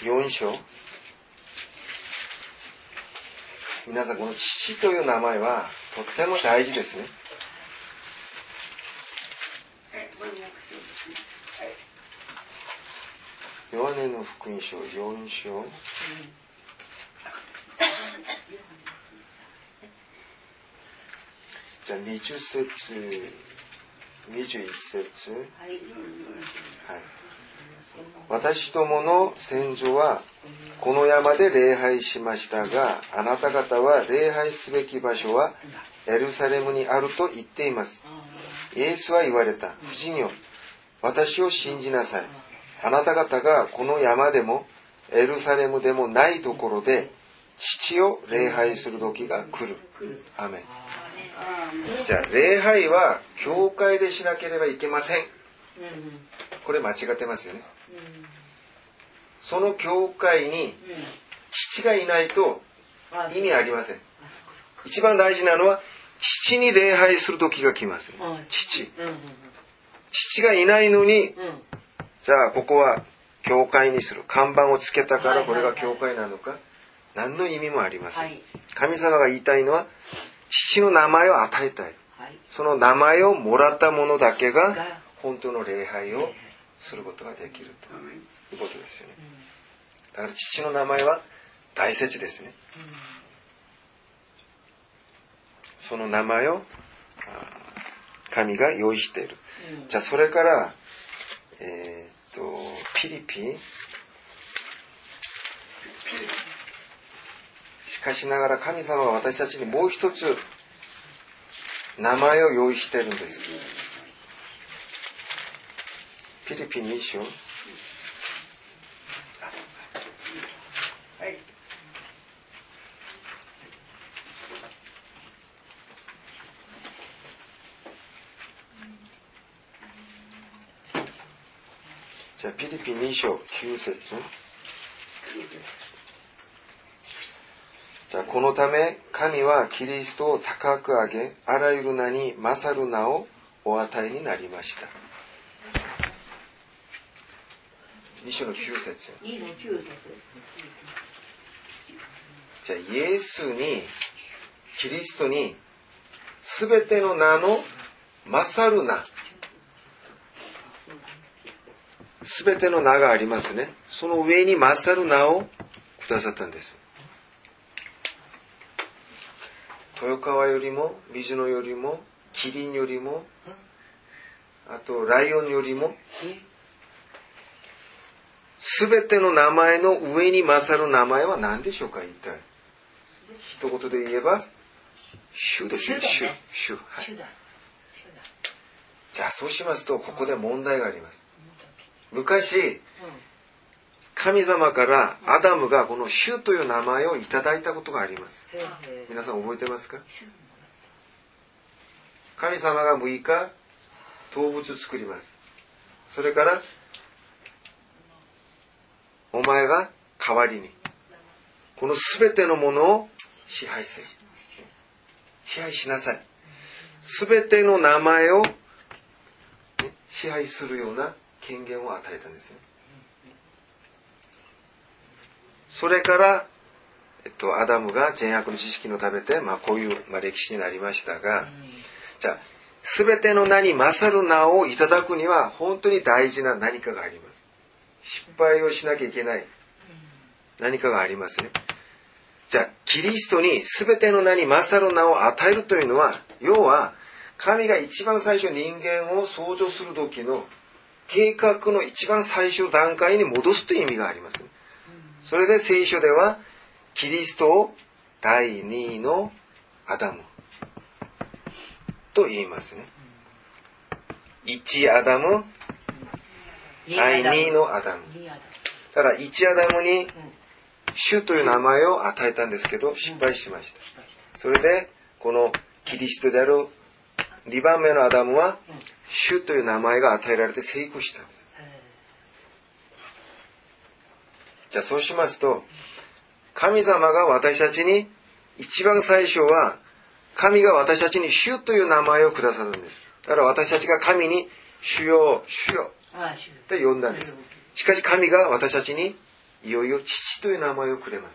4章。皆さん、この父という名前はとっても大事ですね。ヨハネの福音書4章。じゃあ20節、21節。はい。はい、私どもの先祖はこの山で礼拝しましたがあなた方は礼拝すべき場所はエルサレムにあると言っています。イエスは言われた。不死よ私を信じなさい。あなた方がこの山でもエルサレムでもないところで父を礼拝する時が来る。アメンじゃあ礼拝は教会でしなければいけませんうん。これ間違ってますよねその教会に父がいないと意味ありません。一番大事なのは、父に礼拝する時が来ます。父。父がいないのに、うん。じゃあここは教会にする。看板をつけたからこれが教会なのか、何の意味もありません。はい。神様が言いたいのは、父の名前を与えたい。はい。その名前をもらった者だけがが、本当の礼拝をすることができるということですよね。だから父の名前は大切ですね。その名前を神が用意している。じゃあそれから、えーっと、ピリピしかしながら神様は私たちにもう一つ名前を用意してるんです。ピリピ2章。じゃあ、ピリピ2章9節。じゃあ、このため、神はキリストを高く上げ、あらゆる名に勝る名をお与えになりました。2章の9節。じゃあ、イエスに、キリストに、すべての名の勝る名。すべての名がありますね。その上に勝る名をくださったんです。豊川よりも、美女よりも、キリンよりも、あとライオンよりも、すべての名前の上に勝る名前は何でしょうか一体？一言で言えば、主ですね。主主。はい。じゃあそうしますと、ここで問題があります。昔、神様からアダムがこの主という名前をいただいたことがあります。皆さん覚えてますか？神様が6日、動物作ります。それから、お前が代わりに、このすべてのものを支配せよ。支配しなさい。すべての名前を、ね支配するような権限を与えたんですよ。それから、えっと、アダムが善悪の知識の食べて、まあ、こういう、まあ、歴史になりましたが、じゃあ、すべての名に勝る名をいただくには、本当に大事な何かがあります。失敗をしなきゃいけない何かがありますね。じゃあ、キリストにすべての名に勝る名を与えるというのは、要は、神が一番最初人間を創造する時の計画の一番最初段階に戻すという意味がありますね。それで聖書では、キリストを第二位のアダムと言いますね。一アダム、第二位のアダム。リアだだから一アダムに主という名前を与えたんですけど、失敗しました。それで、このキリストである2番目のアダムは、主という名前が与えられて成功したんです。じゃあそうしますと、神様が私たちに、一番最初は、神が私たちに主という名前をくださるんです。だから私たちが神に、主よ、主よああ主って呼んだんです。しかし神が私たちに、いよいよ父という名前をくれま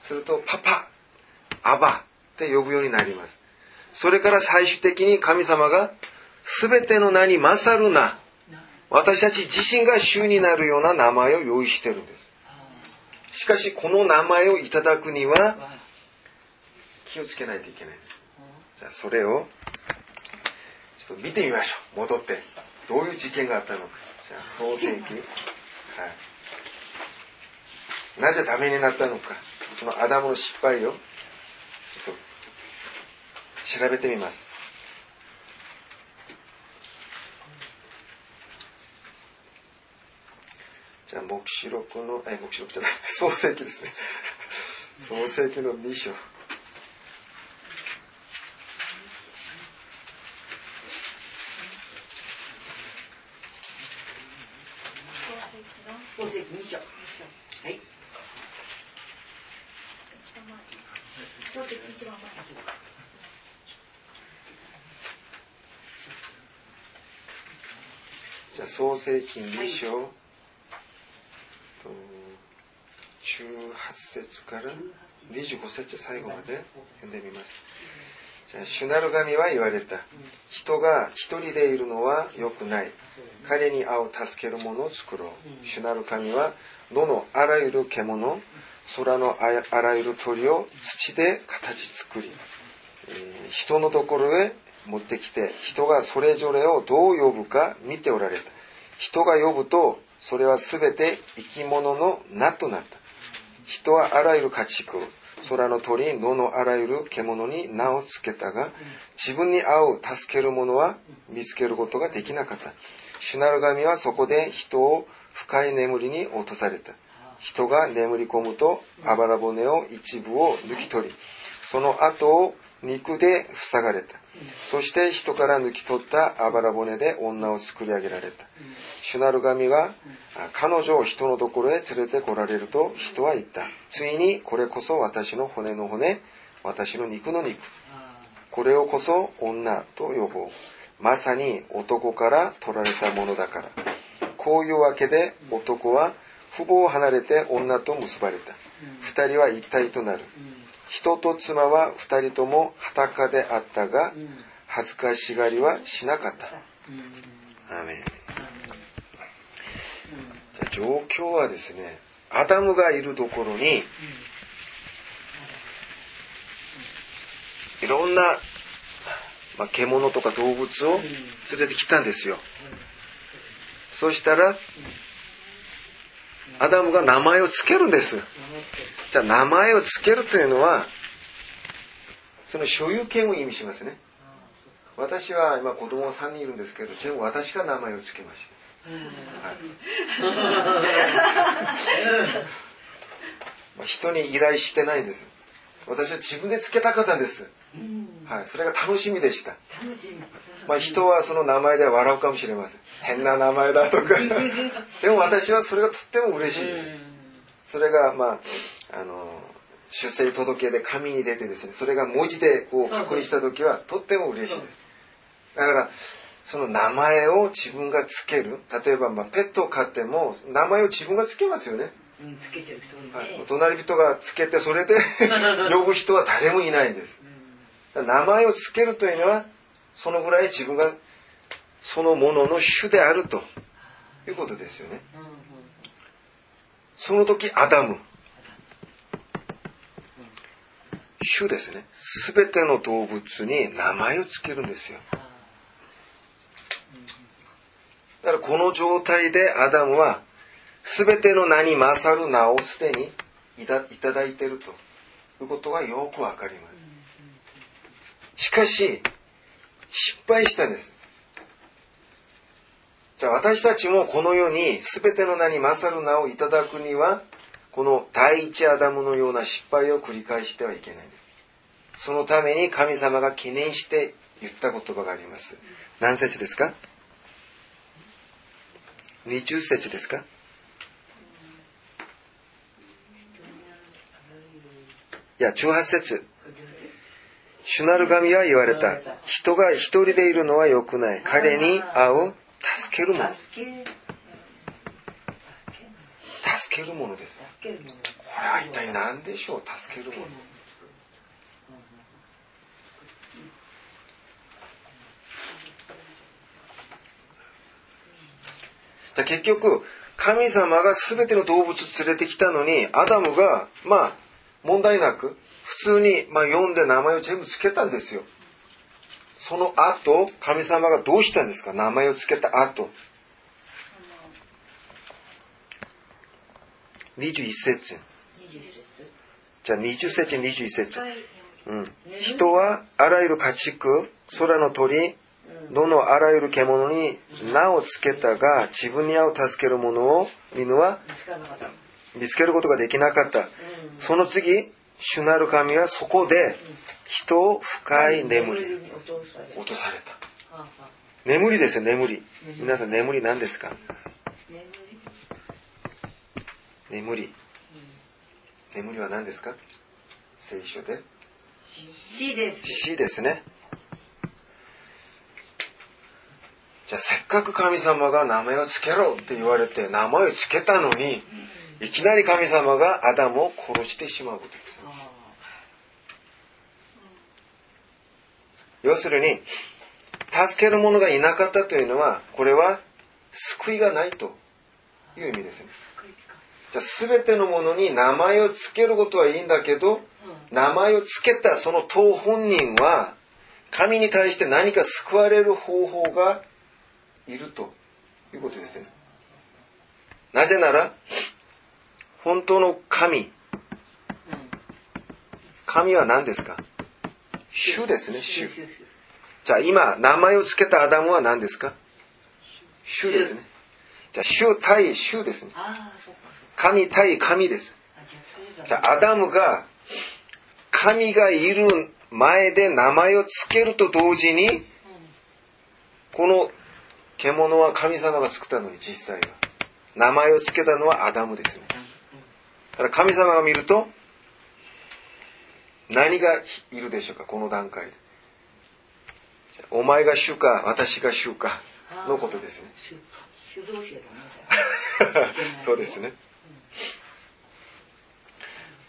す。すると、パパ、アバって呼ぶようになります。それから最終的に神様が、すべての名に勝る名、私たち自身が主になるような名前を用意してるんです。しかし、この名前をいただくには、気をつけないといけない。じゃあ、それを、ちょっと見てみましょう。戻って。どういう事件があったのか。じゃあ、創世記。はい。なぜダメになったのか。そのアダムの失敗を、ちょっと、調べてみます。じゃあ、黙示録の、え、黙示録じゃない、創世記ですね。創世記の2章。宝石2章はい一番前小説一番前じゃあ、創世記2章、と18節から25節最後まで読んでみます。じゃあ、主なる神は言われた。人が一人でいるのは良くない。彼に会う助ける者を作ろう。主なる神は野のあらゆる獣、空のあらゆる鳥を土で形作り、え人のところへ持ってきて、人がそれぞれをどう呼ぶか見ておられた。人が呼ぶと、それはすべて生き物の名となった。人はあらゆる家畜、空の鳥野のあらゆる獣に名を付けたが自分に合う助ける者は見つけることができなかった。主なる神はそこで人を深い眠りに落とされた。人が眠り込むとあばら骨を一部を抜き取りその後を肉で塞がれた。そして人から抜き取ったあばら骨で女を作り上げられた。主なる神は彼女を人のところへ連れて来られると人は言った。ついにこれこそ私の骨の骨私の肉の肉。これをこそ女と呼ぼう。まさに男から取られたものだから。こういうわけで男は父母を離れて女と結ばれた。二人は一体となる。人と妻は二人とも裸であったが恥ずかしがりはしなかった。アーメン。じゃあ状況はですねアダムがいるところにいろんな、まあ、獣とか動物を連れてきたんですよ。そしたらアダムが名前を付けるんです。じゃあ名前を付けるというのはその所有権を意味しますね。私は今子供3人いるんですけど全部私が名前を付けました、はい。人に依頼してないんです。私は自分で付けたかったんです、はい、それが楽しみでした。まあ、人はその名前で笑うかもしれません。変な名前だとか。でも私はそれがとっても嬉しいです。それがまああの出生届で紙に出てですねそれが文字でこう確認した時はとっても嬉しいです。だからその名前を自分がつける。例えばまあペットを飼っても名前を自分がつけますよね、うん、つけてる人もはい。ね、隣人がつけてそれで 呼ぶ人は誰もいないんです名前をつけるというのはそのぐらい自分がそのものの主であるということですよね。その時アダム。主ですね。すべての動物に名前をつけるんですよ。だからこの状態でアダムはすべての名に勝る名をすでにいたいただいていると。いうことがよくわかります。しかし失敗したんです。じゃあ私たちもこの世に全ての名に勝る名をいただくにはこの第一アダムのような失敗を繰り返してはいけないんです。そのために神様が記念して言った言葉があります。何節ですか？20節ですか？いや18節。主なる神は言われた。人が一人でいるのは良くない。彼に会う助けるもの。助けるものです。これは一体何でしょう？助けるもの。じゃ結局神様が全ての動物連れてきたのにアダムがまあ問題なく普通にまあ読んで名前を全部付けたんですよ。その後神様がどうしたんですか？名前を付けた後。21節。じゃあ20節21節。うん、人はあらゆる家畜空の鳥野のあらゆる獣に名を付けたが自分に合う助ける者を犬は見つけることができなかった。その次主なる神はそこで人を深い眠りに落とされた。眠りですよ眠り。皆さん眠り何ですか？眠り。眠り眠りは何ですか？聖書で。死です。死ですね。じゃあせっかく神様が名前を付けろって言われて名前を付けたのにいきなり神様がアダムを殺してしまうことです。あ要するに助ける者がいなかったというのはこれは救いがないという意味ですね。じゃあ全てのものに名前を付けることはいいんだけど名前を付けたその当本人は神に対して何か救われる方法がいるということですね。なぜなら本当の神神は何ですか？主ですね、主。じゃあ今、名前を付けたアダムは何ですか？主ですね。じゃあ、主対主ですね。神対神です。じゃあ、アダムが、神がいる前で名前を付けると同時に、この獣は神様が作ったのに実際は。名前を付けたのはアダムですね。だから神様が見ると、何がいるでしょうか、この段階で。お前が主か、私が主か、のことですね。そうですね。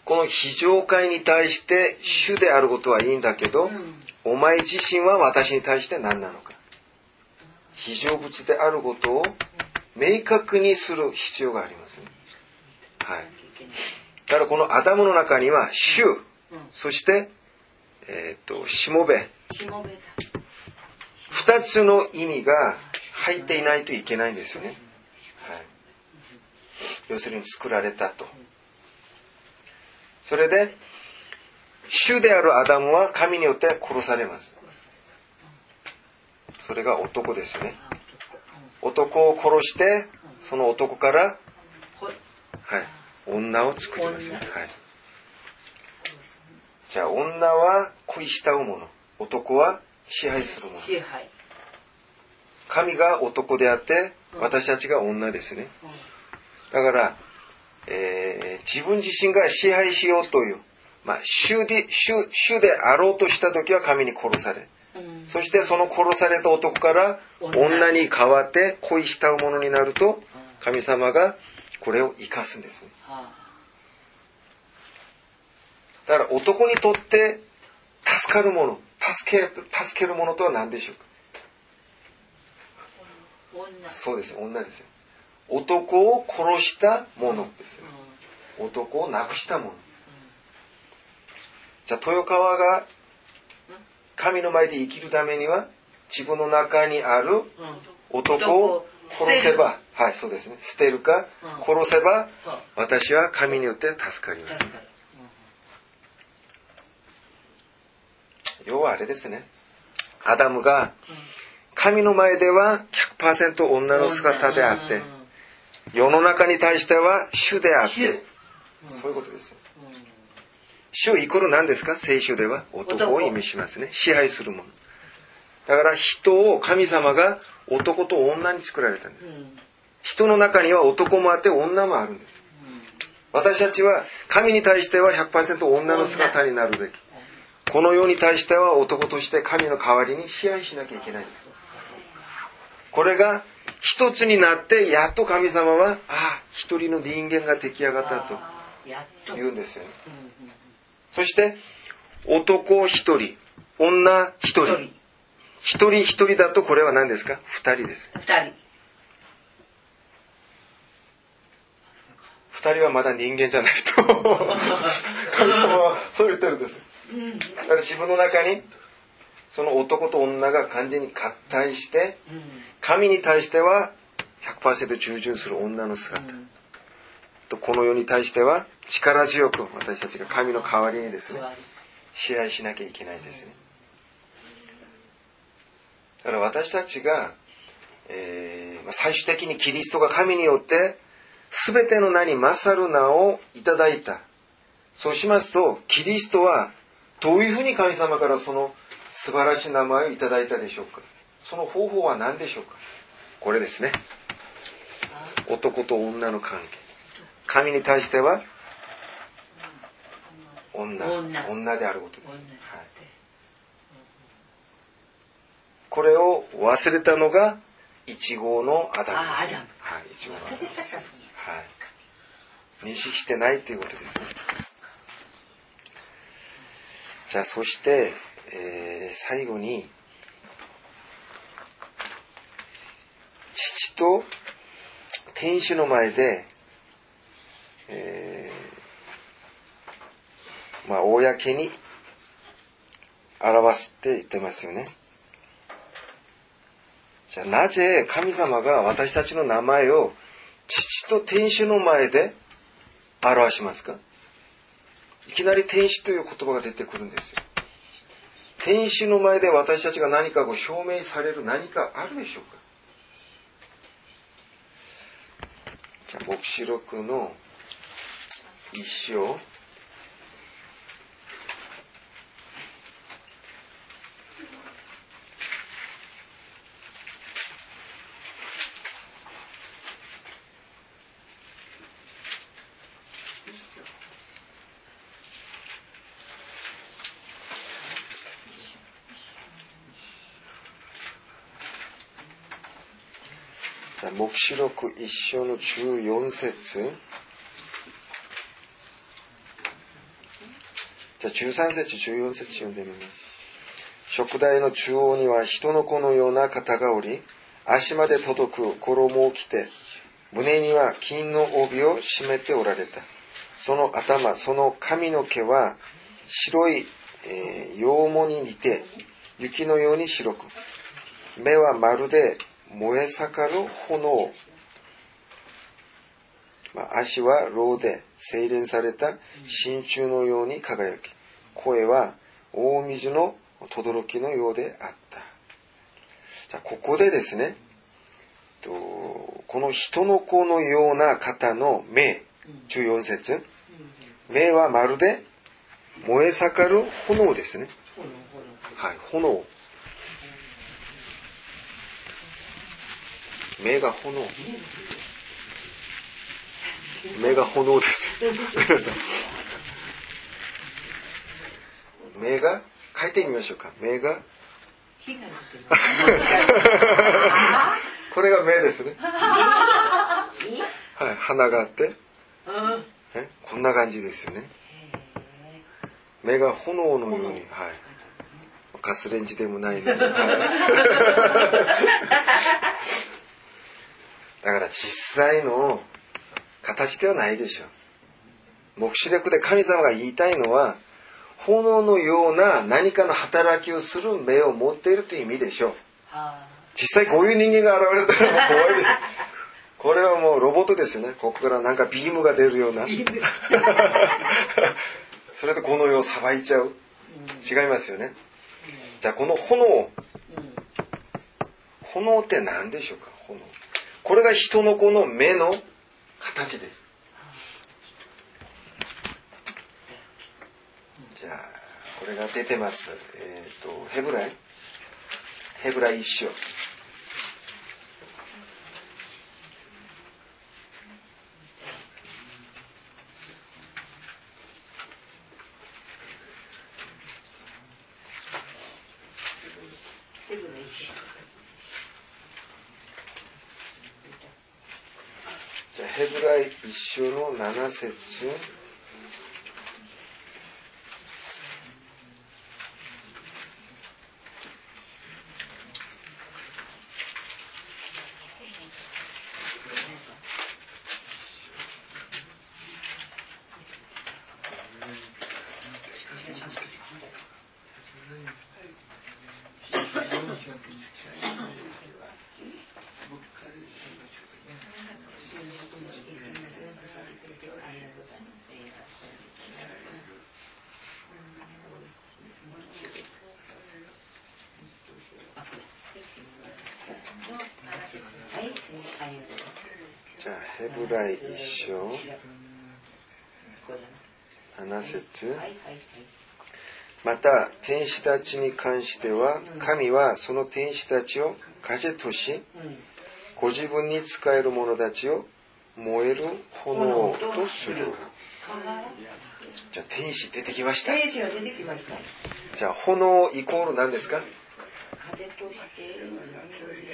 この非常会に対して主であることはいいんだけど、うんお前自身は私に対して何なのか。非常物であることを明確にする必要がありますね。はい。だからこのアダムの中には主、そして、えっ、と、しもべ、しもべだ。二つの意味が入っていないといけないんですよね。はい。要するに作られたと。それで、主であるアダムは神によって殺されます。それが男ですよね。あ男男を殺して、その男から、はい、女を作りますね。女はい。じゃあ女は恋したうもの。男は支配するもの。神が男であって、私たちが女ですね。うんだから、えー自分自身が支配しようという、まあ、主で、主、主であろうとした時は神に殺され、うんそしてその殺された男から女女に変わって恋したものになると、神様がこれを生かすんですね。はだから男にとって助かるもの、助け、助けるものとは何でしょうか？そうです、女ですよ。男を殺したものですよ。男を亡くしたもの。じゃあ豊川が神の前で生きるためには自分の中にあるうんうん男を殺せば、はい、そうですね。捨てるかうん。殺せば私は神によって助かります。要はあれですね。アダムが神の前では100%女の姿であってうん、世の中に対しては主であっ主。て、そういうことです主イコール何ですか？聖書では男を意味しますね。支配するもの。だから人を神様が男と女に作られたんです。人の中には男もあって女もあるんです。私たちは神に対しては100%女の姿になるべき。この世に対しては男として神の代わりに支配しなきゃいけないんです。これが一つになってやっと神様は、ああ、一人の人間が出来上がったと言うんですよね。そして、男一人、女一人。一人一人一人だとこれは何ですか？二人です。二人二人はまだ人間じゃないと。神様はそう言ってるんです。だから自分の中に、その男と女が完全に合体して、神に対しては100%従順する女の姿。とこの世に対しては力強く私たちが神の代わりにですね、支配しなきゃいけないんですね。だから私たちが、えー最終的にキリストが神によって全ての名に勝る名をいただいた。そうしますと、キリストはどういうふうに神様からその素晴らしい名前をいただいたでしょうかその方法は何でしょうかこれですね。男と女の関係。神に対しては女。女女であることです。女はいこれを忘れたのが一号のアダムはい、一号のアダム忘れたかそうはい。認識してないということですね。じゃあ、そして、えー最後に、父と天使の前で、えーまあ、公に表すって言ってますよね。じゃあなぜ神様が私たちの名前を父と天使の前で表しますか？いきなり天使という言葉が出てくるんですよ。天使の前で私たちが何かを証明される何かあるでしょうか、黙示録の一章。じゃあ、一章の14節じゃあ、13節、14節読んでみます。食台の中央には人の子のような方がおり、足まで届く衣を着て、胸には金の帯を締めておられた。その頭、その髪の毛は白い、えー羊毛に似て、雪のように白く、目はまるで燃え盛る炎。まあ、足は牢で精錬された真鍮のように輝き、声は大水の轟のようであった。じゃあ、ここでですね、とこの人の子のような方の目、14節目はまるで燃え盛る炎ですね。はい、炎。目が炎。目が炎です。目が、書いてみましょうか。目が、これが目ですね。はい、鼻があって、うんえこんな感じですよね。目が炎のように、はい。ガスレンジでもないのに。はいだから実際の形ではないでしょう。目視力で神様が言いたいのは、炎のような何かの働きをする目を持っているという意味でしょう。あ実際こういう人間が現れたらもう怖いです。これはもうロボットですよね。ここからなんかビームが出るような。それでこの世を裁いちゃう。違いますよね。じゃあこの炎。炎って何でしょうか？炎。これが人の子の目の形です。じゃあ、これが出てます。えっ、と、ヘブライヘブライ一章。ヘブライ一緒じゃあ、ヘブライ一章の7節。じゃあ、ヘブライ一章これ7節また、天使たちに関しては、神はその天使たちを風とし、うんご自分に仕える者たちを燃える炎とする。じゃあ、天使出てきました。天使が出てきましたじゃあ、炎イコール何ですか？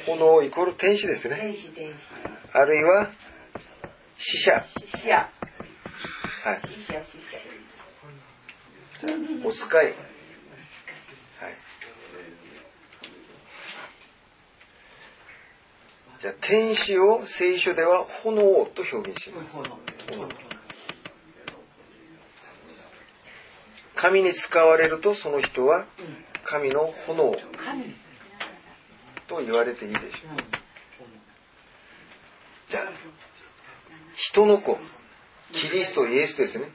炎イコール天使ですね。天使天あるいは、死者。使死者はい。死者死者じゃあ、お使い。はい。じゃあ、天使を聖書では炎と表現します。炎神に使われるとその人は神の炎神と言われていいでしょう。じゃあ、人の子、キリストイエスですね。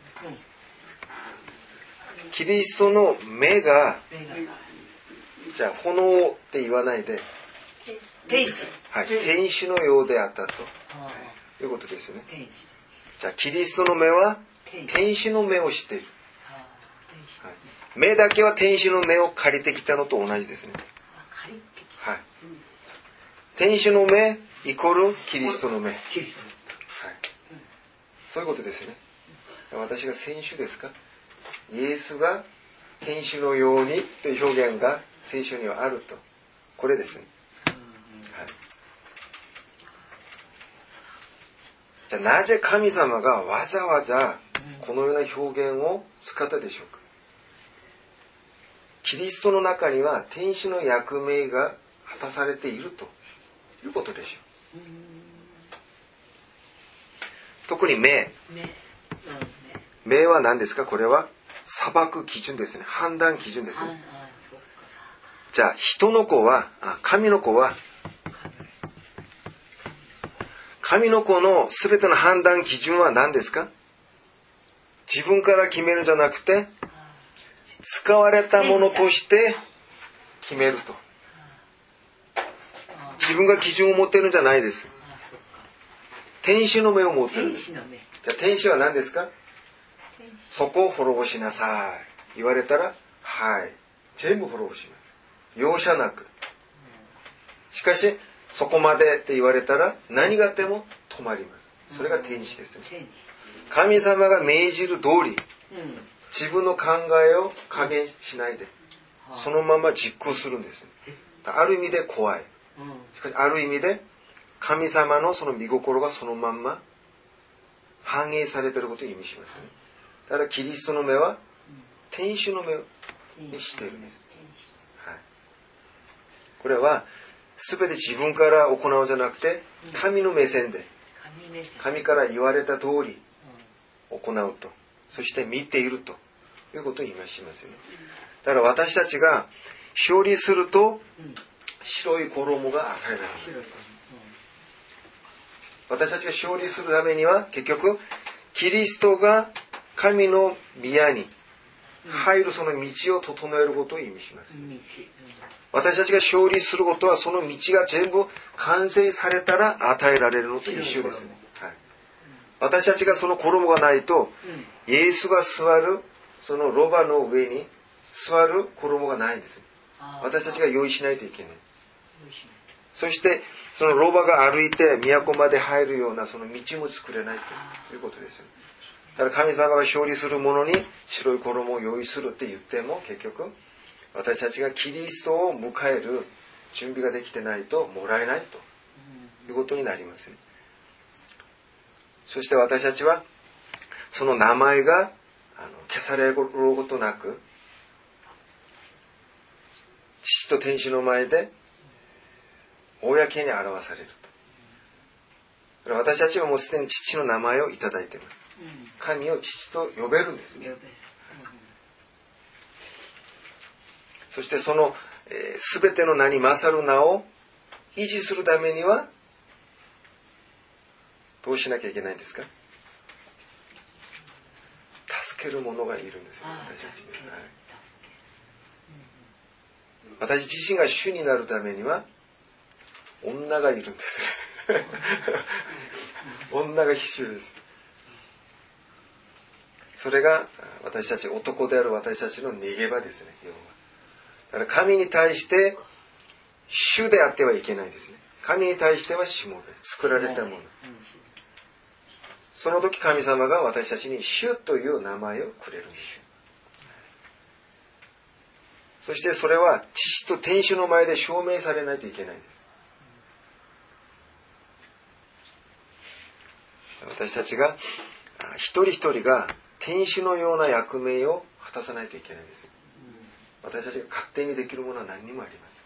キリストの目がじゃあ炎って言わないで、天使。はい、天使。のようであったと。い。うことですよね。じゃあキリストの目は天使。の目をしている、はい、目だけは天使の目を借りてきたのと同じですね、はい、天使の目イコールキリストの目、はい、そういうことですね。私が選手ですか？イエスが天使のようにという表現が聖書にはあると。これですね、はい、じゃあなぜ神様がわざわざこのような表現を使ったでしょうか？キリストの中には天使の役目が果たされているということでしょう特に目目は何ですか？これは裁く基準ですね。判断基準ですね。じゃあ人の子はあ神の子は神の子の全ての判断基準は何ですか？自分から決めるんじゃなくて使われたものとして決めると自分が基準を持ってるんじゃないです。天使の目を持ってるんです。じゃあ天使は何ですか？そこを滅ぼしなさい。言われたらはい。全部滅ぼします。容赦なく。しかしそこまでって言われたら何があっても止まります。それが天使ですね。神様が命じる通りうん。自分の考えを加減しないでそのまま実行するんですある意味で怖い。うんしかしある意味で神様のその見心がそのまんま反映されていることを意味しますね。だからキリストの目は天使の目にしているんです、はい、これは全て自分から行うんじゃなくて神の目線で神から言われた通り行うと。そして見ていると。いうことを今しますよね。だから私たちが勝利するとうん白い衣が与えられる私たちが勝利するためには結局キリストが神の宮に入るその道を整えることを意味します。私たちが勝利することはその道が全部完成されたら与えられるのと一緒です。ね、はい、私たちがその衣がないとうん。イエスが座るそのロバの上に座る衣がないんです。私たちが用意しないといけないそしてそのロバが歩いて都まで入るようなその道も作れないということですよだから神様が勝利する者に白い衣を用意するって言っても結局私たちがキリストを迎える準備ができてないともらえないということになりますね。そして私たちはその名前があの消されることなく父と天使の前で公に表される。と私たちはもうすでに父の名前をいただいています。うん神を父と呼べるんです。ねそしてその、えー、全ての名に勝る名を維持するためにはどうしなきゃいけないんですか？助ける者がいるんですよ私たちは。い私自身が主になるためには女がいるんです女が必要です。それが私たち男である私たちの逃げ場ですね。要は。だから神に対して主であってはいけないですね。神に対してはしもべ作られたもの。その時神様が私たちに主という名前をくれるんですそしてそれは父と天使の前で証明されないといけないんです私たちがあ一人一人が天使のような役目を果たさないといけないんです。私たちが勝手にできるものは何にもありません。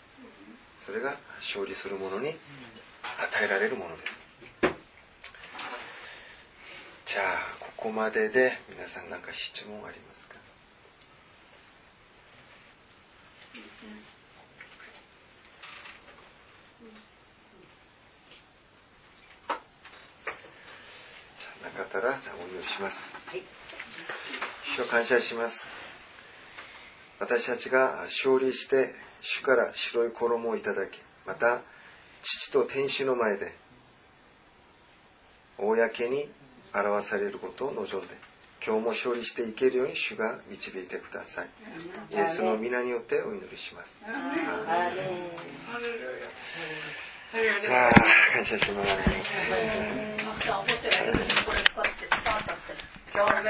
それが勝利するものに与えられるものです。じゃあここまでで皆さん何か質問ありますかなからお祈りしますはい。主を感謝します。私たちが勝利して主から白い衣をいただきまた父と天使の前で公に表されることを望んで今日も勝利していけるように主が導いてください。イエスの皆によってお祈りします。じゃあ感謝しますマ